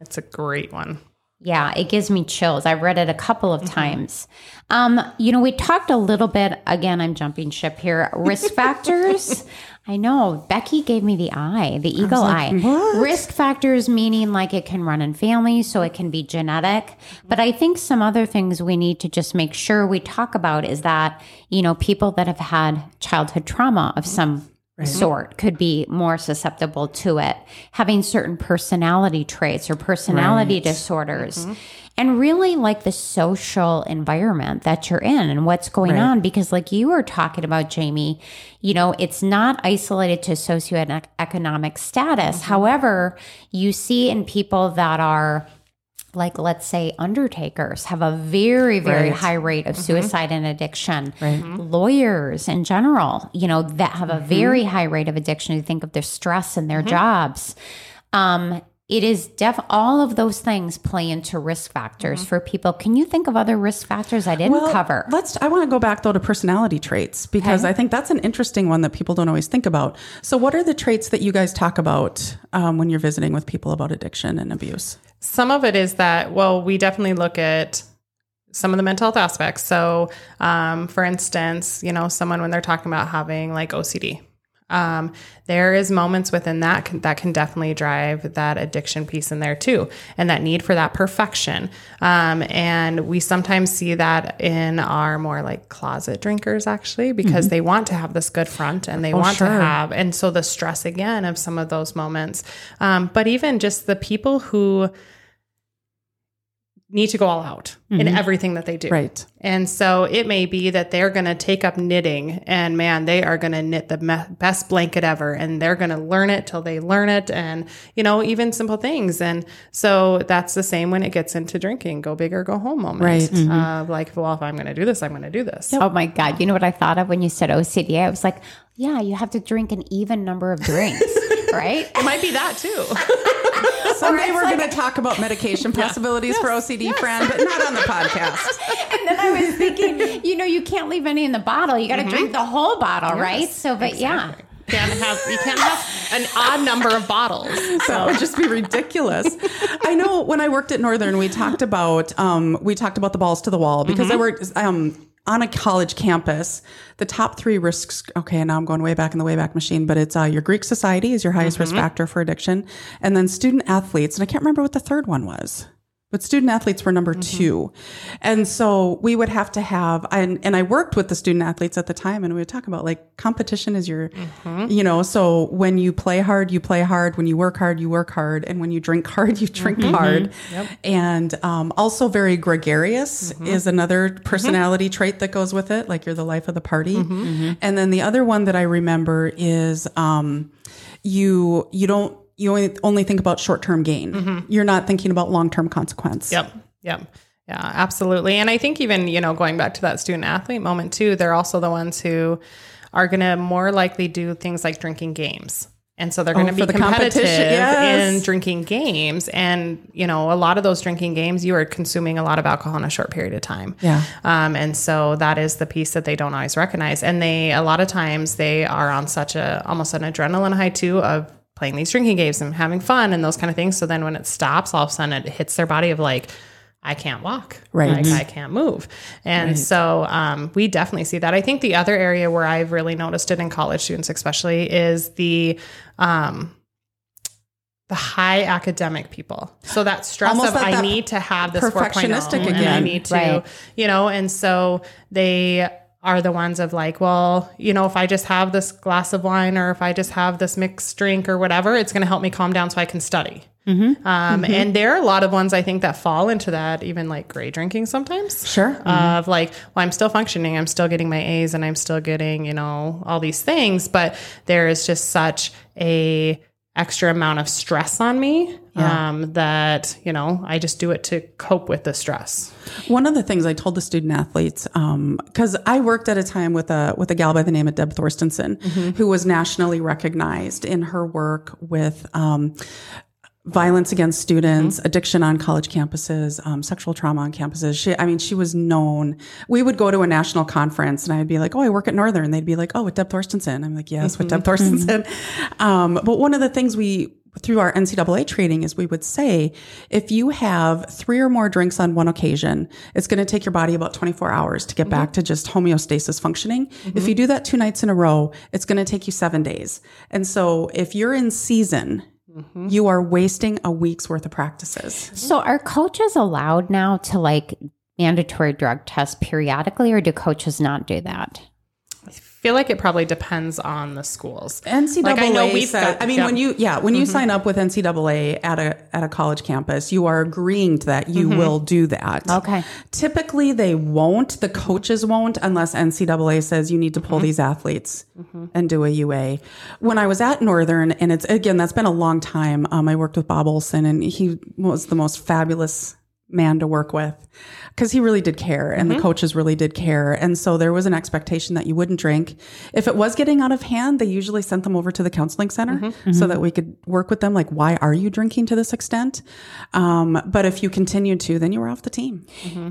it's a great one. Yeah, it gives me chills. I've read it a couple of times. Um, you know, we talked a little bit, again, I'm jumping ship here. Risk factors. I know. Becky gave me the eye, the eagle eye. Risk factors meaning like it can run in families, so it can be genetic. But I think some other things we need to just make sure we talk about is that, you know, people that have had childhood trauma of some sort could be more susceptible to it having certain personality traits or personality disorders mm-hmm. and really like the social environment that you're in and what's going on. Because like you were talking about Jamie you know it's not isolated to socioeconomic status. Mm-hmm. However you see in people that are like let's say undertakers have a very very Right. high rate of mm-hmm. suicide and addiction. Mm-hmm. Lawyers in general you know that have a mm-hmm. very high rate of addiction you think of their stress in their jobs. Um it is def all of those things play into risk factors for people. Can you think of other risk factors i didn't Well, cover? Let's. I want to go back though to personality traits because I think that's an interesting one that people don't always think about. So, what are the traits that you guys talk about um, when you're visiting with people about addiction and abuse? Some of it is that, well, we definitely look at some of the mental health aspects. So, um, for instance, you know, someone when they're talking about having like OCD, um, there is moments within that can, that can definitely drive that addiction piece in there too, and that need for that perfection. Um, and we sometimes see that in our more like closet drinkers actually, because they want to have this good front and they want sure. to have, and so the stress again of some of those moments. Um, but even just the people who need to go all out in everything that they do. Right. And so it may be that they're going to take up knitting and man, they are going to knit the me- best blanket ever and they're going to learn it till they learn it and, you know, even simple things. And so that's the same when it gets into drinking, go big or go home moment. Right. Uh, like, well, if I'm going to do this, I'm going to do this. Oh my God. You know what I thought of when you said OCD? I was like, yeah, you have to drink an even number of drinks, right? It might be that too. Someday we're going to talk about medication possibilities for OCD, friend, but not on the podcast. and then I was thinking, you know, you can't leave any in the bottle. You got to drink the whole bottle, right? So, but yeah. can't have you can't have an odd number of bottles. So. That would just be ridiculous. I know when I worked at Northern, we talked about um, we talked about the balls to the wall because I worked um, on a college campus. The top three risks. Okay, now I'm going way back in the Wayback Machine, but it's uh, your Greek society is your highest risk factor for addiction, and then student athletes, and I can't remember what the third one was. But student athletes were number mm-hmm. two. And so we would have to have, and, and I worked with the student athletes at the time and we would talk about like competition is your, mm-hmm. you know, so when you play hard, you play hard. When you work hard, you work hard. And when you drink hard, you drink mm-hmm. hard. And um, also very gregarious is another personality trait that goes with it. Like you're the life of the party. And then the other one that I remember is um, you, you don't, you only, only think about short-term gain. You're not thinking about long-term consequence. Yep. Yep. Yeah, absolutely. And I think even, you know, going back to that student athlete moment too, they're also the ones who are going to more likely do things like drinking games. And so they're going to be Oh, the competitive competition, yes. in drinking games. And, you know, a lot of those drinking games, you are consuming a lot of alcohol in a short period of time. Yeah. Um, and so that is the piece that they don't always recognize. And they, a lot of times, they are on such a almost an adrenaline high too of playing these drinking games and having fun and those kind of things. So then when it stops, all of a sudden it hits their body of like, I can't walk. Right. Like I can't move. And so um, we definitely see that. I think the other area where I've really noticed it in college students, especially, is the um, the high academic people. So that stress Almost of like I need to have this 4.0 perfectionistic and I need to, Right. you know, and so they are the ones of like, well, you know, if I just have this glass of wine or if I just have this mixed drink or whatever, it's going to help me calm down so I can study. Mm-hmm. Um, And there are a lot of ones I think that fall into that, even like gray drinking sometimes. Sure. Of like, well, I'm still functioning, I'm still getting my A's, and I'm still getting, you know, all these things, but there is just such a extra amount of stress on me um, that you know I just do it to cope with the stress. One of the things I told the student athletes, because I worked at a time with a with a gal by the name of Deb Thorstensen, who was nationally recognized in her work with. Um, Violence against students, addiction on college campuses, um, sexual trauma on campuses. She, I mean, she was known. We would go to a national conference, and I'd be like, "Oh, I work at Northern." They'd be like, "Oh, with Deb Thorstensen." I'm like, "Yes, with Deb Thorstensen." Um, but one of the things we through our NCAA training is we would say if you have three or more drinks on one occasion, it's going to take your body about 24 hours to get mm-hmm. back to just homeostasis functioning. Mm-hmm. If you do that two nights in a row, it's going to take you seven days. And so if you're in season, mm-hmm. you are wasting a week's worth of practices. So are coaches allowed now to like mandatory drug test periodically, or do coaches not do that? I feel like it probably depends on the schools. NCAA. Like, I know we've said- got- I mean, yep. when you yeah, when you mm-hmm. sign up with NCAA at a at a college campus, you are agreeing to that you mm-hmm. will do that. Okay. Typically, they won't. The coaches won't unless NCAA says you need to pull mm-hmm. these athletes and do a UA. When I was at Northern, and it's again that's been a long time. Um, I worked with Bob Olson, and he was the most fabulous man to work with because he really did care and the mm-hmm. coaches really did care and so there was an expectation that you wouldn't drink if it was getting out of hand they usually sent them over to the counseling center mm-hmm. so mm-hmm. that we could work with them like why are you drinking to this extent um, but if you continued to then you were off the team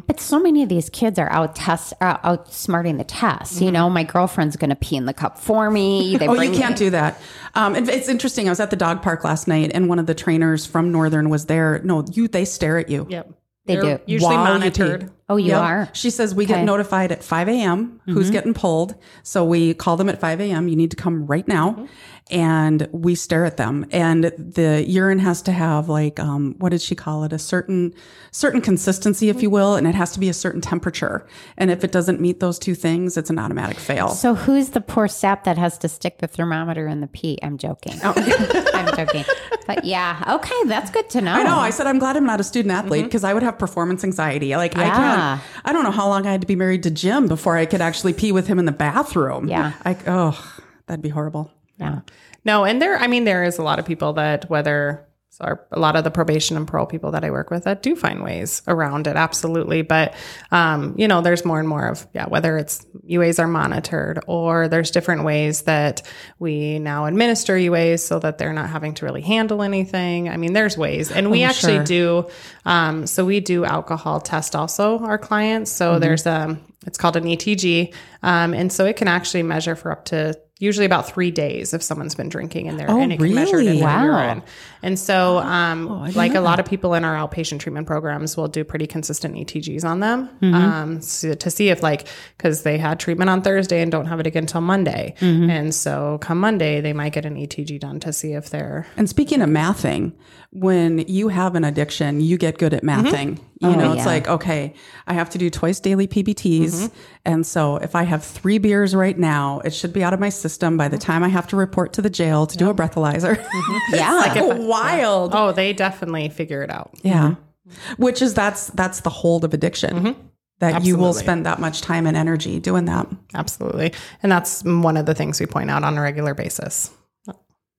But so many of these kids are out test, are outsmarting the test. You know, my girlfriend's going to pee in the cup for me. They Oh, bring you can't do that. Um, it's interesting. I was at the dog park last night, and one of the trainers from Northern was there. No, you. They stare at you. Yep. They They're do. Usually while you monitored. pee. Oh, you Yep. are. She says we Okay. get notified at 5 a.m. who's mm-hmm. getting pulled. So we call them at 5 a.m. You need to come right now. Mm-hmm. And we stare at them. And the urine has to have like, um, what did she call it? A certain, certain consistency, if you will. And it has to be a certain temperature. And if it doesn't meet those two things, it's an automatic fail. So who's the poor sap that has to stick the thermometer in the pee? I'm joking. I'm joking. But yeah, okay, that's good to know. I know. I said I'm glad I'm not a student athlete because I would have performance anxiety. Like I can't. I don't know how long I had to be married to Jim before I could actually pee with him in the bathroom. Yeah. I oh, that'd be horrible. Yeah. No, and there, I mean, there is a lot of people that whether so a lot of the probation and parole people that I work with that do find ways around it, absolutely. But um, you know, there's more and more of yeah, whether it's UAs are monitored or there's different ways that we now administer UAs so that they're not having to really handle anything. I mean, there's ways, and we Oh, actually sure. do. Um, so we do alcohol test also our clients. So Mm-hmm. there's a it's called an ETG, um, and so it can actually measure for up to usually about three days if someone's been drinking in there, Oh, and it can measure it in really? Wow. urine. And so, um, Oh, like a lot of people in our outpatient treatment programs will do pretty consistent ETGs on them Mm-hmm. um, so, to see if, like, because they had treatment on Thursday and don't have it again until Monday. Mm-hmm. And so, come Monday, they might get an ETG done to see if they're And speaking of mathing, when you have an addiction, you get good at mathing. You know, it's like, okay, I have to do twice daily PBTs. And so if I have three beers right now, it should be out of my system by the mm-hmm. time I have to report to the jail to do a breathalyzer. Mm-hmm. Yeah. Wild. oh, they definitely figure it out. Yeah. Mm-hmm. Which is that's that's the hold of addiction. That you will spend that much time and energy doing that. Absolutely. And that's one of the things we point out on a regular basis.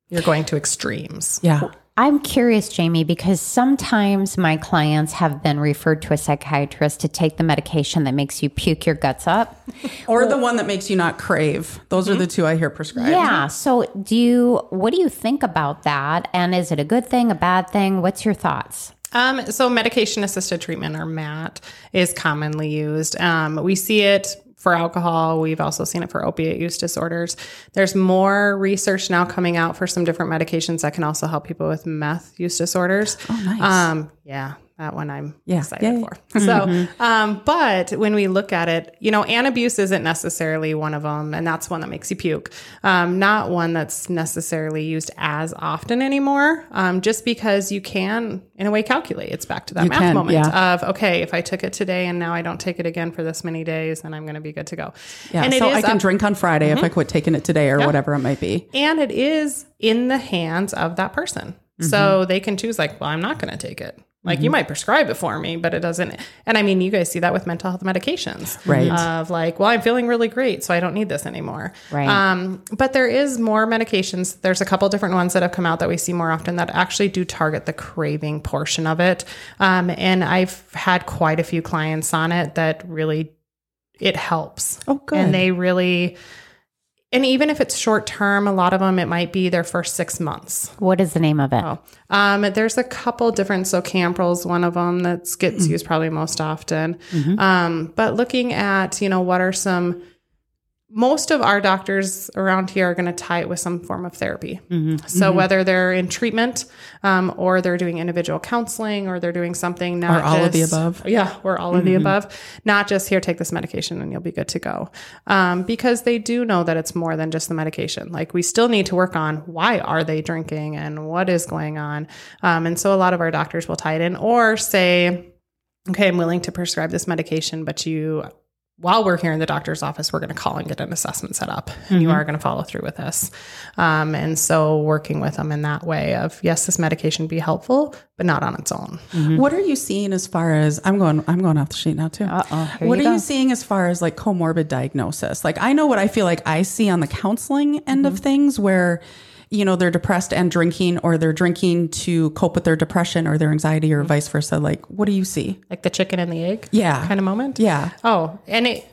You're going to extremes. Yeah. I'm curious, Jamie, because sometimes my clients have been referred to a psychiatrist to take the medication that makes you puke your guts up. Or the one that makes you not crave. Those are the two I hear prescribed. Yeah. So, do you, what do you think about that? And is it a good thing, a bad thing? What's your thoughts? Um, so medication assisted treatment or MAT is commonly used. Um, we see it for alcohol. We've also seen it for opiate use disorders. There's more research now coming out for some different medications that can also help people with meth use disorders. Oh, nice. Um, yeah, that one I'm Yeah. excited Yeah, yeah. for. So, um, but when we look at it, you know, Antabuse isn't necessarily one of them, and that's one that makes you puke. Um, not one that's necessarily used as often anymore, um, just because you can, in a way, calculate. It's back to that You math can, moment yeah. of okay, if I took it today and now I don't take it again for this many days, then I'm going to be good to go. Yeah. and so I can up- drink on Friday if I quit taking it today or whatever it might be. and it is in the hands of that person. Mm-hmm. So they can choose, like, well, I'm not going to take it. Like, you might prescribe it for me, but it doesn't. And I mean, you guys see that with mental health medications, Right. Of like, well, I'm feeling really great, so I don't need this anymore. Right. Um, but there is more medications. There's a couple different ones that have come out that we see more often that actually do target the craving portion of it. Um, and I've had quite a few clients on it that really it helps. Oh, good. And they really, and even if it's short term, a lot of them, it might be their first six months. What is the name of it? Oh, um, there's a couple different. So Campral's one of them that gets Mm. used probably most often. Mm-hmm. Um, but looking at, you know, what are some, most of our doctors around here are going to tie it with some form of therapy. Mm-hmm. So whether they're in treatment, um, or they're doing individual counseling, or they're doing something not Or all of the above. yeah, or all of the above. Not just here, take this medication and you'll be good to go. Um, because they do know that it's more than just the medication. Like we still need to work on why are they drinking and what is going on. Um, and so a lot of our doctors will tie it in or say, okay, I'm willing to prescribe this medication, but you while we're here in the doctor's office, we're going to call and get an assessment set up, and you mm-hmm. are going to follow through with this. Um, and so, working with them in that way of yes, this medication be helpful, but not on its own. Mm-hmm. What are you seeing as far as I'm going? I'm going off the sheet now too. Uh-oh, What you are go. you seeing as far as like comorbid diagnosis? Like I know what I feel like I see on the counseling end of mm-hmm. things where you know they're depressed and drinking or they're drinking to cope with their depression or their anxiety or vice versa. Like what do you see? Like the chicken and the egg, Yeah. kind of moment. Yeah. Oh, and it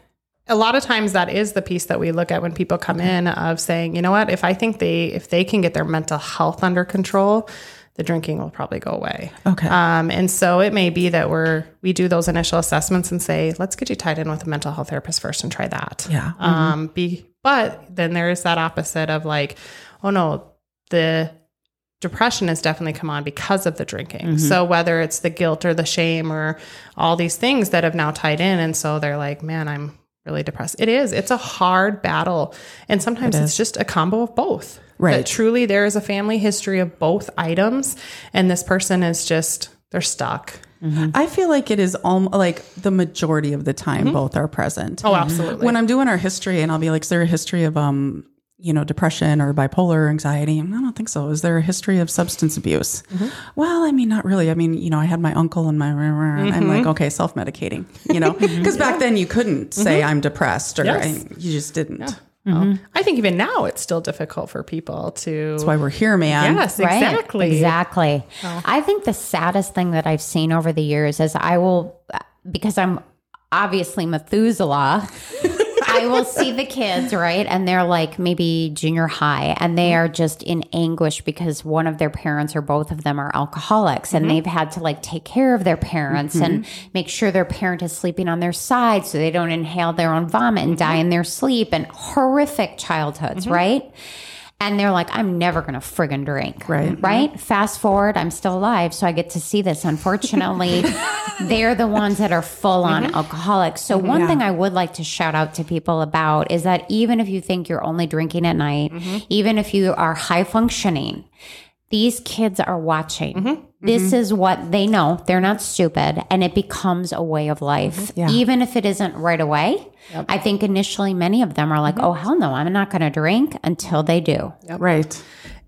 a lot of times that is the piece that we look at when people come in of saying, you know what, if I think they if they can get their mental health under control, the drinking will probably go away. Okay. Um, and so it may be that we're we do those initial assessments and say, let's get you tied in with a mental health therapist first and try that. Yeah. Um, be but then there is that opposite of like, oh no, the depression has definitely come on because of the drinking. Mm-hmm. So whether it's the guilt or the shame or all these things that have now tied in, and so they're like, man, I'm really depressed. It is. It's a hard battle, and sometimes it's just a combo of both. Right. That truly, there is a family history of both items, and this person is just they're stuck. Mm-hmm. I feel like it is all like the majority of the time mm-hmm. both are present. Oh, absolutely. When I'm doing our history and I'll be like, is there a history of um you know, depression or bipolar anxiety? I don't think so. Is there a history of substance abuse? Mm-hmm. Well, I mean, not really. I mean, you know, I had my uncle and my, I'm like, mm-hmm. okay, self medicating, you know, mm-hmm. because back then you couldn't say I'm depressed or Yes. I, you just didn't. Well, oh. I think even now it's still difficult for people to. That's why we're here, man. yes, Right. exactly. Exactly. Oh. I think the saddest thing that I've seen over the years is I will, because I'm obviously Methuselah. I will see the kids, right? And they're like maybe junior high and they mm-hmm. are just in anguish because one of their parents or both of them are alcoholics and mm-hmm. they've had to like take care of their parents and mm-hmm. make sure their parent is sleeping on their side so they don't inhale their own vomit and die in their sleep and horrific childhoods, right? And they're like, I'm never going to friggin' drink. Right. Right. Fast forward, I'm still alive. So I get to see this. Unfortunately, they're the ones that are full on mm-hmm. alcoholics. So, mm-hmm. one thing I would like to shout out to people about is that even if you think you're only drinking at night, mm-hmm. even if you are high functioning, these kids are watching. This mm-hmm. is what they know. They're not stupid. And it becomes a way of life, mm-hmm. Yeah. even if it isn't right away. I think initially many of them are like, mm-hmm. oh, hell no, I'm not going to drink until they do. Right.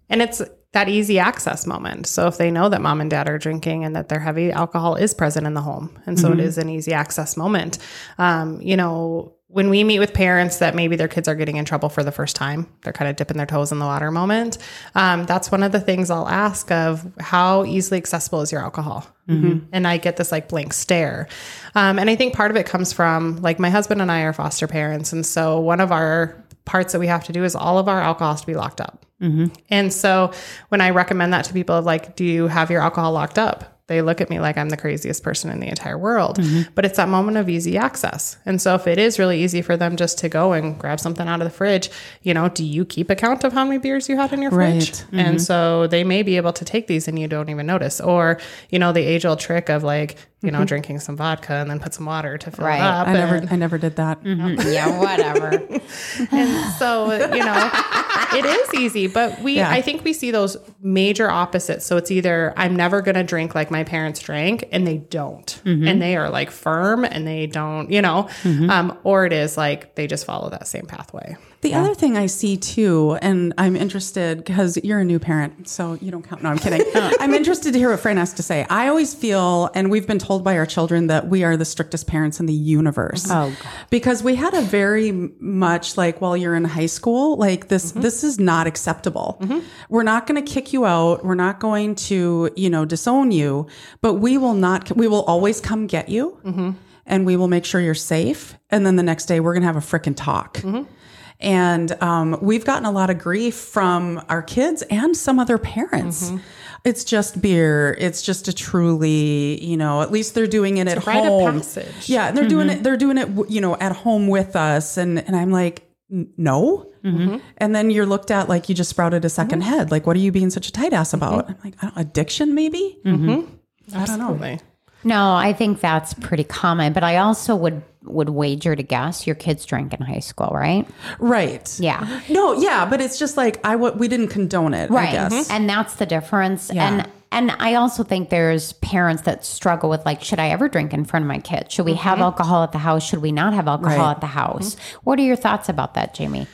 And it's that easy access moment. So if they know that mom and dad are drinking and that their heavy alcohol is present in the home, and so it is an easy access moment. Um, you know, when we meet with parents that maybe their kids are getting in trouble for the first time, they're kind of dipping their toes in the water moment. Um, that's one of the things I'll ask of how easily accessible is your alcohol? And I get this like blank stare. Um, and I think part of it comes from like my husband and I are foster parents. And so one of our parts that we have to do is all of our alcohol has to be locked up. And so when I recommend that to people, of like, do you have your alcohol locked up? They look at me like I'm the craziest person in the entire world. Mm-hmm. But it's that moment of easy access. And so if it is really easy for them just to go and grab something out of the fridge, you know, do you keep account of how many beers you had in your fridge? Right. Mm-hmm. And so they may be able to take these and you don't even notice. Or, you know, the age old trick of like, you know, mm-hmm. drinking some vodka and then put some water to fill Right. it up. I never, I never did that. Mm-hmm. yeah, whatever. and so you know it is easy but we Yeah. i think we see those major opposites so it's either i'm never going to drink like my parents drank and they don't mm-hmm. and they are like firm and they don't you know um, or it is like they just follow that same pathway The other thing I see too, and I'm interested because you're a new parent, so you don't count. No, I'm kidding. I'm interested to hear what Fran has to say. I always feel, and we've been told by our children that we are the strictest parents in the universe. Oh, because we had a very much like while you're in high school, like this. Mm-hmm. This is not acceptable. Mm-hmm. We're not going to kick you out. We're not going to, you know, disown you, but we will not. We will always come get you, mm-hmm. and we will make sure you're safe. And then the next day, we're going to have a frickin' talk. And um, we've gotten a lot of grief from our kids and some other parents. Mm-hmm. It's just beer. It's just a truly, you know, at least they're doing it at rite of home. passage. Yeah, and they're doing mm-hmm. it. They're doing it, you know, at home with us. And and I'm like, "N- no. Mm-hmm. And then you're looked at like you just sprouted a 2nd head. Like, what are you being such a tight ass about? I'm like, I don't, addiction, maybe. I don't know. No, I think that's pretty common. But I also would would wager to guess your kids drank in high school, right? Right. Yeah. No, yeah, but it's just like I w- we didn't condone it. I Right. guess. Mm-hmm. And that's the difference. Yeah. And and I also think there's parents that struggle with like, should I ever drink in front of my kids? Should we have mm-hmm. alcohol at the house? Should we not have alcohol Right. at the house? What are your thoughts about that, Jamie?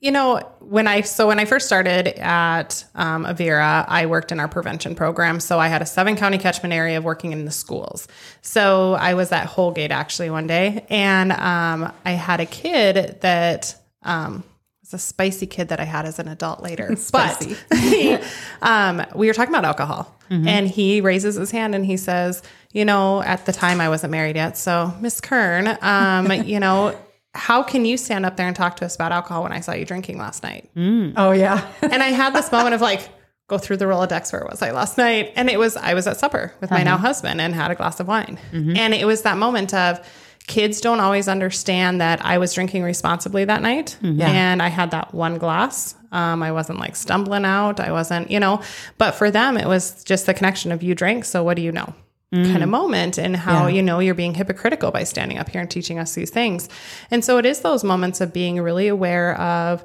You know, when I so when I first started at um, Avera, I worked in our prevention program. So I had a seven county catchment area of working in the schools. So I was at Holgate actually one day, and um, I had a kid that um, was a spicy kid that I had as an adult later. but he, um, we were talking about alcohol, and he raises his hand and he says, "You know, at the time I wasn't married yet, so Miss Kern, um, you know." How can you stand up there and talk to us about alcohol when I saw you drinking last night? Mm. Oh yeah. And I had this moment of like, go through the Rolodex. Where was I last night? And it was, I was at supper with my uh-huh. now husband and had a glass of wine. Mm-hmm. And it was that moment of kids don't always understand that I was drinking responsibly that night. Mm-hmm. And I had that one glass. Um, I wasn't like stumbling out. I wasn't, you know, but for them, it was just the connection of you drank. So what do you know? Kind of moment and how you know you're being hypocritical by standing up here and teaching us these things. And so it is those moments of being really aware of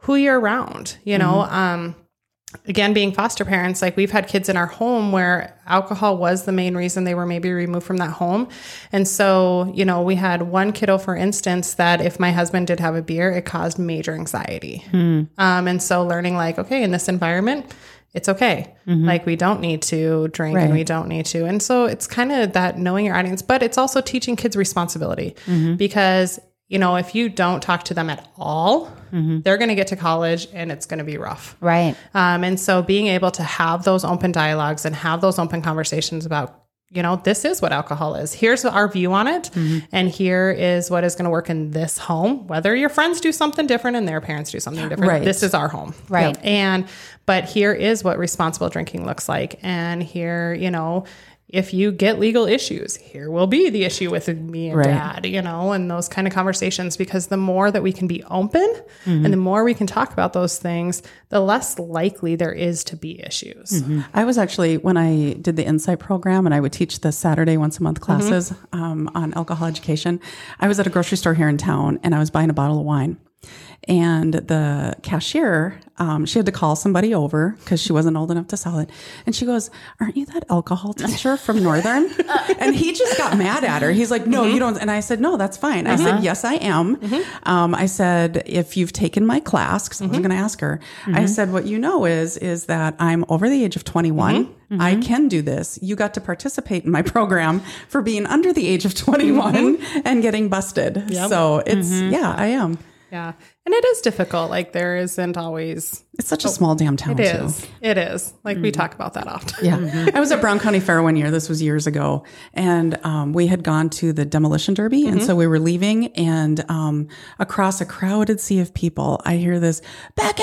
who you're around, you know. Um again, being foster parents, like we've had kids in our home where alcohol was the main reason they were maybe removed from that home. And so, you know, we had one kiddo, for instance, that if my husband did have a beer, it caused major anxiety. Um, and so learning like, okay, in this environment, it's okay. Mm-hmm. Like we don't need to drink and we don't need to. And so it's kind of that knowing your audience, but it's also teaching kids responsibility mm-hmm. because, you know, if you don't talk to them at all, mm-hmm. they're going to get to college and it's going to be rough. Right. Um, and so being able to have those open dialogues and have those open conversations about, you know, this is what alcohol is. Here's our view on it. And here is what is going to work in this home. Whether your friends do something different and their parents do something different, Right. this is our home. Right. And, but here is what responsible drinking looks like. And here, you know, if you get legal issues, here will be the issue with me and Right. dad, you know, and those kind of conversations. Because the more that we can be open and the more we can talk about those things, the less likely there is to be issues. I was actually when I did the Insight program, and I would teach the Saturday once a month classes um, on alcohol education. I was at a grocery store here in town, and I was buying a bottle of wine. And the cashier, um, she had to call somebody over because she wasn't old enough to sell it. And she goes, "Aren't you that alcohol teacher from Northern?" and he just got mad at her. He's like, "No, you mm-hmm. don't." And I said, "No, that's fine." I said, uh-huh. "Yes, I am." Mm-hmm. Um, I said, "If you've taken my class, because I was mm-hmm. going to ask her, I said, what you know is is that I'm over the age of 21." I can do this. You got to participate in my program for being under the age of 21 and getting busted. So it's, yeah, I am. Yeah. And it is difficult. Like there isn't always, It's such a small damn town, It is. Too. It is. Like we talk about that often. Yeah. I was at Brown County Fair one year. This was years ago. And um, we had gone to the demolition derby. And so we were leaving. And um, across a crowded sea of people, I hear this, Becky!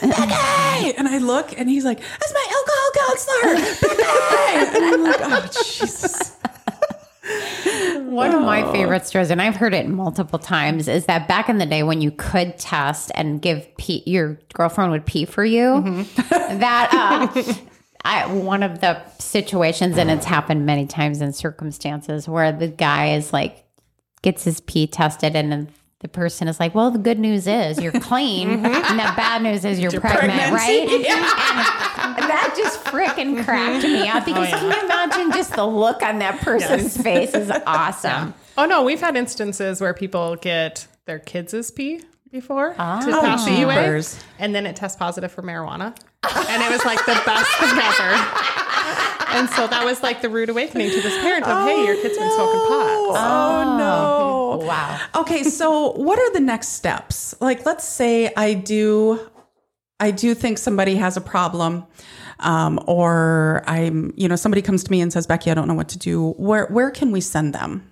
Becky! and I look and he's like, That's my alcohol counselor! Becky! And I'm like, Oh, Jesus. One of my favorite stories, and I've heard it multiple times, is that back in the day when you could test and give pee, your girlfriend would pee for you. That uh, I, one of the situations, and it's happened many times in circumstances where the guy is like gets his pee tested, and then the person is like, "Well, the good news is you're clean, mm-hmm. and the bad news is you're, pregnant, pregnant. right?" And that just freaking mm-hmm. cracked me up oh, because can you imagine just the look on that person's face is awesome. Oh no, we've had instances where people get their kids' pee before to pass the EUA, jeepers. and then it tests positive for marijuana, and it was like the best thing ever. And so that was like the rude awakening to this parent of, hey, your kid's been smoking pot. Oh, no. Oh, Wow. okay so what are the next steps like let's say i do i do think somebody has a problem um, or i'm you know somebody comes to me and says becky i don't know what to do where where can we send them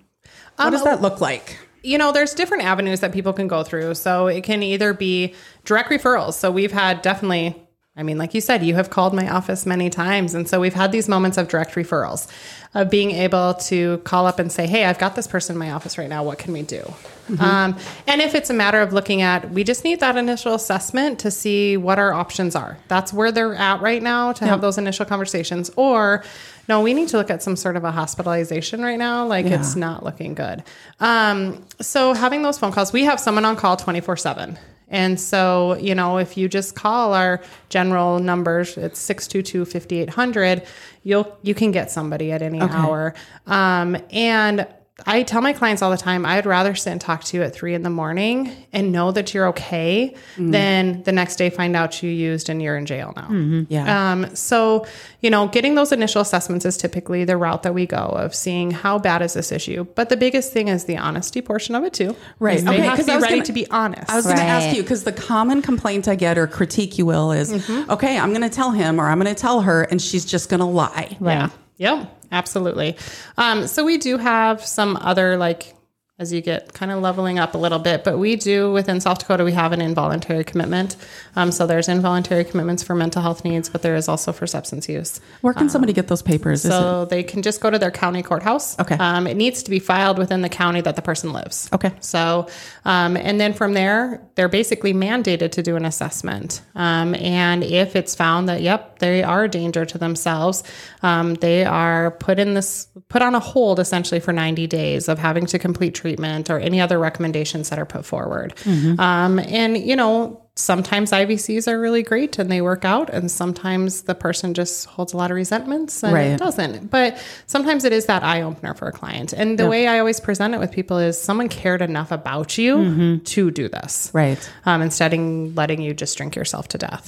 what does that look like you know, there's different avenues that people can go through. So it can either be direct referrals. So we've had definitely, I mean, like you said, you have called my office many times. And so we've had these moments of direct referrals, of being able to call up and say, hey, I've got this person in my office right now. What can we do? Um, and if it's a matter of looking at, we just need that initial assessment to see what our options are. That's where they're at right now to have those initial conversations. Or, no, we need to look at some sort of a hospitalization right now. Like it's not looking good. Um, so having those phone calls, we have someone on call 24 seven. And so, you know, if you just call our general numbers, it's 622 5800, you'll, you can get somebody at any hour. Um, and I tell my clients all the time, I'd rather sit and talk to you at three in the morning and know that you're okay mm-hmm. than the next day find out you used and you're in jail now. Mm-hmm. yeah Um, so, you know, getting those initial assessments is typically the route that we go of seeing how bad is this issue. But the biggest thing is the honesty portion of it too. Right. Is Okay, have to 'cause be I was ready gonna- to be honest. I was going to ask you because the common complaint I get or critique you will is, mm-hmm. okay, I'm going to tell him or I'm going to tell her, and she's just going to lie. Yeah. Yep. Absolutely. Um, so we do have some other like as you get kind of leveling up a little bit, but we do within South Dakota we have an involuntary commitment. Um, so there's involuntary commitments for mental health needs, but there is also for substance use. Where can somebody get those papers? So they can just go to their county courthouse. Okay. Um, it needs to be filed within the county that the person lives. Okay. So, um, and then from there, they're basically mandated to do an assessment. Um, and if it's found that, yep, they are a danger to themselves, um, they are put in this, put on a hold essentially for 90 days of having to complete treatment or any other recommendations that are put forward. Um, and, you know, sometimes IVCs are really great and they work out, and sometimes the person just holds a lot of resentments and Right. it doesn't. But sometimes it is that eye opener for a client. And the way I always present it with people is someone cared enough about you to do this Right. um, instead of letting you just drink yourself to death.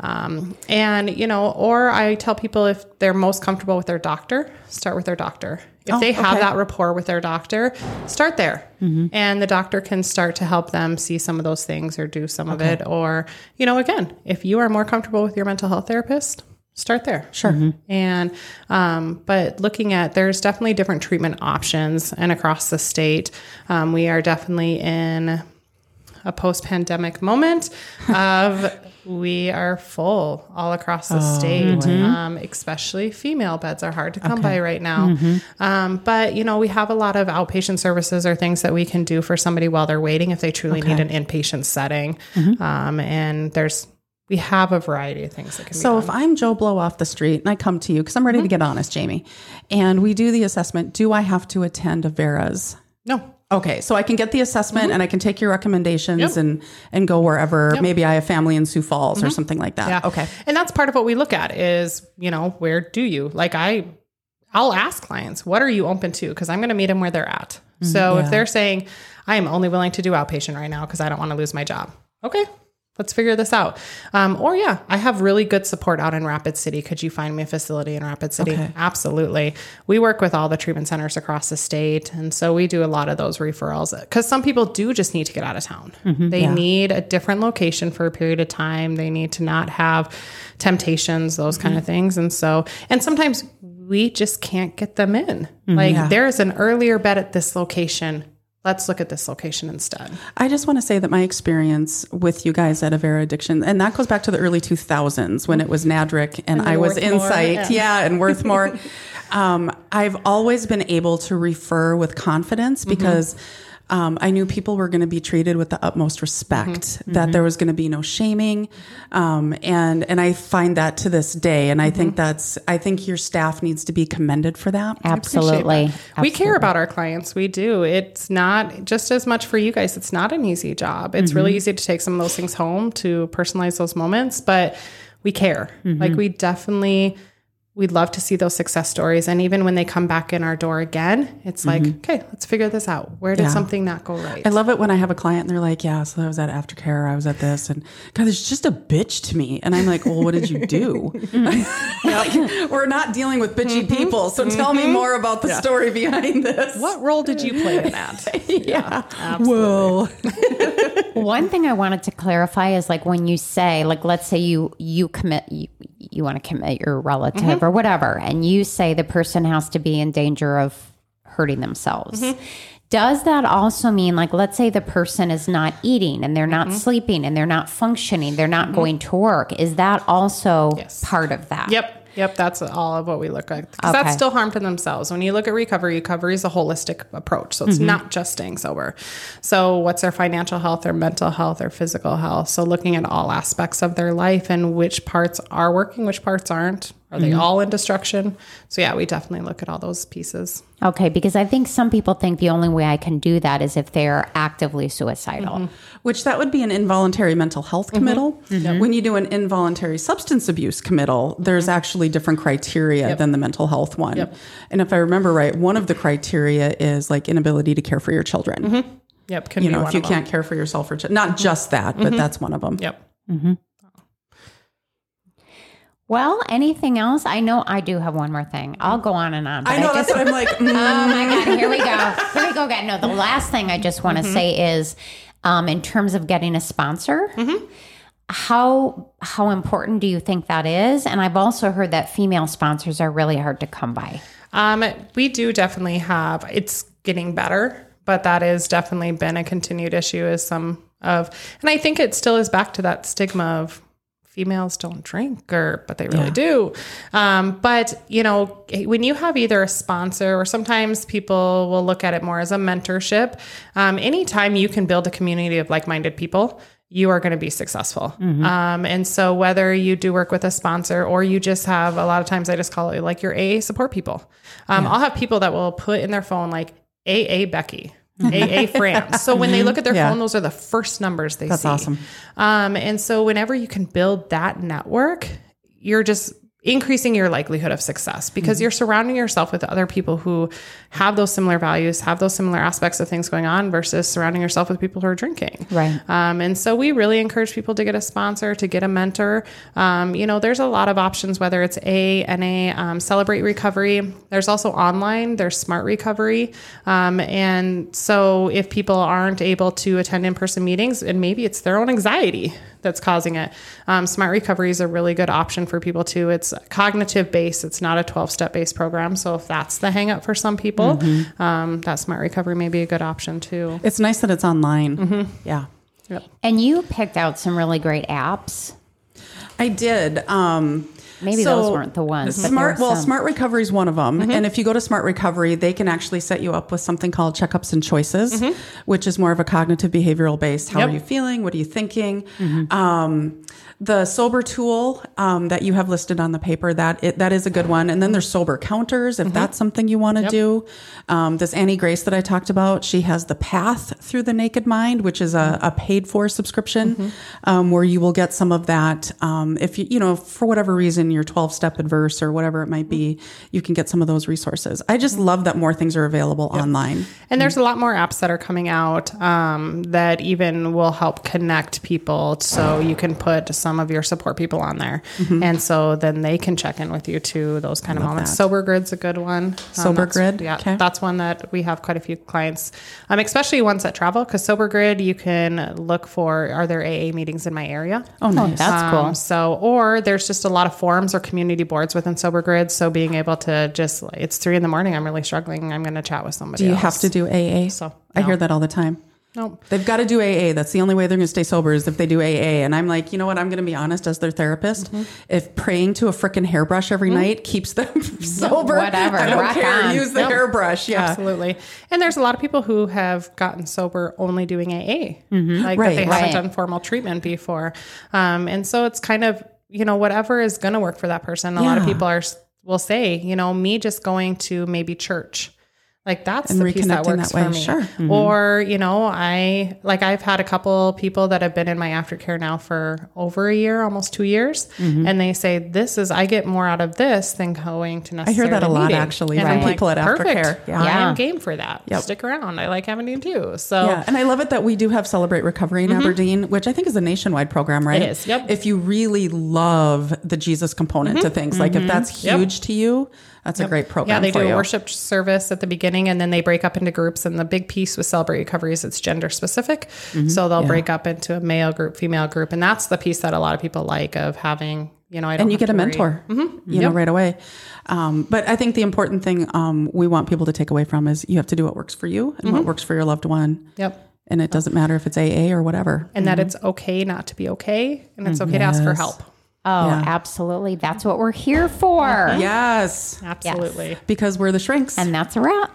Um, and, you know, or I tell people if they're most comfortable with their doctor, start with their doctor. If Oh, they have okay. that rapport with their doctor, start there. And the doctor can start to help them see some of those things or do some of it. Or, you know, again, if you are more comfortable with your mental health therapist, start there. Sure. And, um, but looking at, there's definitely different treatment options and across the state, um, we are definitely in a post-pandemic moment of we are full all across the state. um, especially female beds are hard to come by right now. Um, but you know we have a lot of outpatient services or things that we can do for somebody while they're waiting if they truly need an inpatient setting. Um, and there's we have a variety of things that can So if. I'm Joe Blow off the street and I come to you because I'm ready to get honest, Jamie, and we do the assessment, do I have to attend Avera's? no Okay, so I can get the assessment mm-hmm. and I can take your recommendations Yep. and and go wherever. Maybe I have family in Sioux Falls or mm-hmm. something like that. Yeah. Okay. And that's part of what we look at is, you know, where do you? Like I I'll ask clients, what are you open to? Because I'm going to meet them where they're at. Mm, so if they're saying, I am only willing to do outpatient right now because I don't want to lose my job. Okay. Let's figure this out. Um, or yeah, I have really good support out in Rapid City. Could you find me a facility in Rapid City? Okay. Absolutely. We work with all the treatment centers across the state. And so we do a lot of those referrals because some people do just need to get out of town. Mm-hmm. They need a different location for a period of time. They need to not have temptations, those kind of mm-hmm. things. And so, and sometimes we just can't get them in. Mm-hmm. Like there's an earlier bed at this location. Let's look at this location instead. I just want to say that my experience with you guys at Avera Addiction, and that goes back to the early 2000s when it was Nadrick and, I was Insight. yeah. Yeah, and Worthmore. um, I've always been able to refer with confidence Mm-hmm. Because. Um, I knew people were going to be treated with the utmost respect. Mm-hmm. That there was going to be no shaming, um, and and I find that to this day. And I Mm-hmm. think that's I think your staff needs to be commended for that. Absolutely. We care about our clients. We do. It's not just as much for you guys. It's not an easy job. It's really easy to take some of those things home to personalize those moments, but we care. Like we definitely we'd love to see those success stories and even when they come back in our door again, it's like, mm-hmm. okay, let's figure this out. Where did Yeah. something not go right? I love it when I have a client and they're like, "Yeah, so I was at aftercare, I was at this, and God, it's just a bitch to me." And I'm like, "Well, what did you do?" like, we're not dealing with bitchy mm-hmm. people, so tell me mm-hmm. more about the story behind this. what role did you play in that? Yeah. Well, One thing I wanted to clarify is like when you say, like, let's say you you commit you, you want to commit your relative mm-hmm. or whatever, and you say the person has to be in danger of hurting themselves. Mm-hmm. Does that also mean, like, let's say the person is not eating and they're not mm-hmm. sleeping and they're not functioning, they're not going to work? Is that also Yes. part of that? Yep. Yep, that's all of what we look at. Because Okay. that's still harm to themselves. When you look at recovery, recovery is a holistic approach. So it's mm-hmm. not just staying sober. So what's their financial health, their mental health, their physical health? So looking at all aspects of their life and which parts are working, which parts aren't. Are they mm-hmm. all in destruction? So yeah, we definitely look at all those pieces. Okay, because I think some people think the only way I can do that is if they're actively suicidal. Mm-hmm. which that would be an involuntary mental health mm-hmm. committal. When you do an involuntary substance abuse committal, there's actually different criteria than the mental health one. And if I remember right, one of the criteria is like inability to care for your children. Yep, can You be know, one if you can't care for yourself or ch- not just that, but that's one of them. Yep. Well, anything else? I know I do have one more thing. I'll go on and on. but I know just- that's what I'm like. mm, Oh my God, here we go. Here we go again. No, the last thing I just want to say is um, in terms of getting a sponsor, how how important do you think that is? And I've also heard that female sponsors are really hard to come by. Um, we do definitely have. It's getting better, but that has definitely been a continued issue. Is some of, and I think it still is back to that stigma of females don't drink, or but they really do. Um, but you know, when you have either a sponsor or sometimes people will look at it more as a mentorship. Um, anytime you can build a community of like-minded people. You are going to be successful. Um, and so, whether you do work with a sponsor or you just have a lot of times, I just call it like your AA support people. Um, I'll have people that will put in their phone like AA Becky. AA friends. So when they look at their Yeah. phone, those are the first numbers they That's see. That's awesome. Um, and so whenever you can build that network, you're just increasing your likelihood of success because you're surrounding yourself with other people who have those similar values, have those similar aspects of things going on versus surrounding yourself with people who are drinking. Right. Um, and so we really encourage people to get a sponsor, to get a mentor. Um, you know, there's a lot of options, whether it's A, NA, um, Celebrate Recovery. There's also online, there's Smart Recovery. Um, and so if people aren't able to attend in person meetings, and maybe it's their own anxiety that's causing it, um, Smart Recovery is a really good option for people too. It's cognitive based, it's not a 12 step based program. So if that's the hang up for some people, um, that Smart Recovery may be a good option too. It's nice that it's online. Mm-hmm. Yeah. And you picked out some really great apps. I did. Um, Maybe those weren't the ones, Smart, well. Smart Recovery is one of them. Mm-hmm. And if you go to Smart Recovery, they can actually set you up with something called checkups and choices, which is more of a cognitive behavioral based. How Mm-hmm. Yep. are you feeling? What are you thinking? Um, the sober tool um, that you have listed on the paper that it, that is a good one. And then there's sober counters if that's something you want to do. Um, this Annie Grace that I talked about, she has the Path through the Naked Mind, which is a, a paid for subscription um, where you will get some of that. Um, if you you know for whatever reason you're 12 step adverse or whatever it might be, you can get some of those resources. I just love that more things are available online. And there's a lot more apps that are coming out um, that even will help connect people. So you can put some of your support people on there. And so then they can check in with you too, those kind of moments. that. Sober Grid's a good one. Um, Sober that's- Grid? Yeah. Okay. That's one that we have quite a few clients, um, especially ones that travel. Because Sober Grid, you can look for are there AA meetings in my area? Oh, nice. That's cool. Um, so, or there's just a lot of forums or community boards within Sober Grid. So being able to just, it's three in the morning, I'm really struggling. I'm going to chat with somebody. do you else. have to do AA? So, I hear that all the time. No. They've got to do AA. That's the only way they're going to stay sober is if they do AA. And I'm like, you know what? I'm going to be honest as their therapist. Mm-hmm. If praying to a freaking hairbrush every night keeps them sober, Whatever. I don't Rock care. on. Use the Yep. hairbrush. Yeah. Absolutely. And there's a lot of people who have gotten sober only doing AA, like Right. that they Right. haven't done formal treatment before. Um, and so it's kind of, you know, whatever is going to work for that person. A lot of people are, will say, you know, me just going to maybe church. Like that's And the piece that works that for me. sure. Mm-hmm. Or, you know, I like I've had a couple people that have been in my aftercare now for over a year, almost two years. Mm-hmm. And they say, This is I get more out of this than going to I hear that a lot meeting." actually And from like, people at Perfect. aftercare. Yeah. Yeah. I'm game for that. Yep. Stick around. I like having you too. So Yeah, and I love it that we do have Celebrate Recovery in Aberdeen, which I think is a nationwide program, right? Mm-hmm. It is, yep. If you really love the Jesus component to things, like if that's Yep. huge to you, that's a great program. yeah, they do a worship service at the beginning and then they break up into groups. And the big piece with Celebrate Recovery is it's gender specific. Mm-hmm. So they'll break up into a male group, female group. And that's the piece that a lot of people like of having, you know, I don't and you get a mentor, you know, Mm-hmm. Yep. right away. Um, but I think the important thing um, we want people to take away from is you have to do what works for you and Mm-hmm. what works for your loved one. Yep. And it doesn't matter if it's AA or whatever. And that it's okay not to be okay. And it's okay to ask for help. Oh, Yeah. absolutely. That's what we're here for. Yes, Absolutely. because we're the shrinks. And that's a wrap.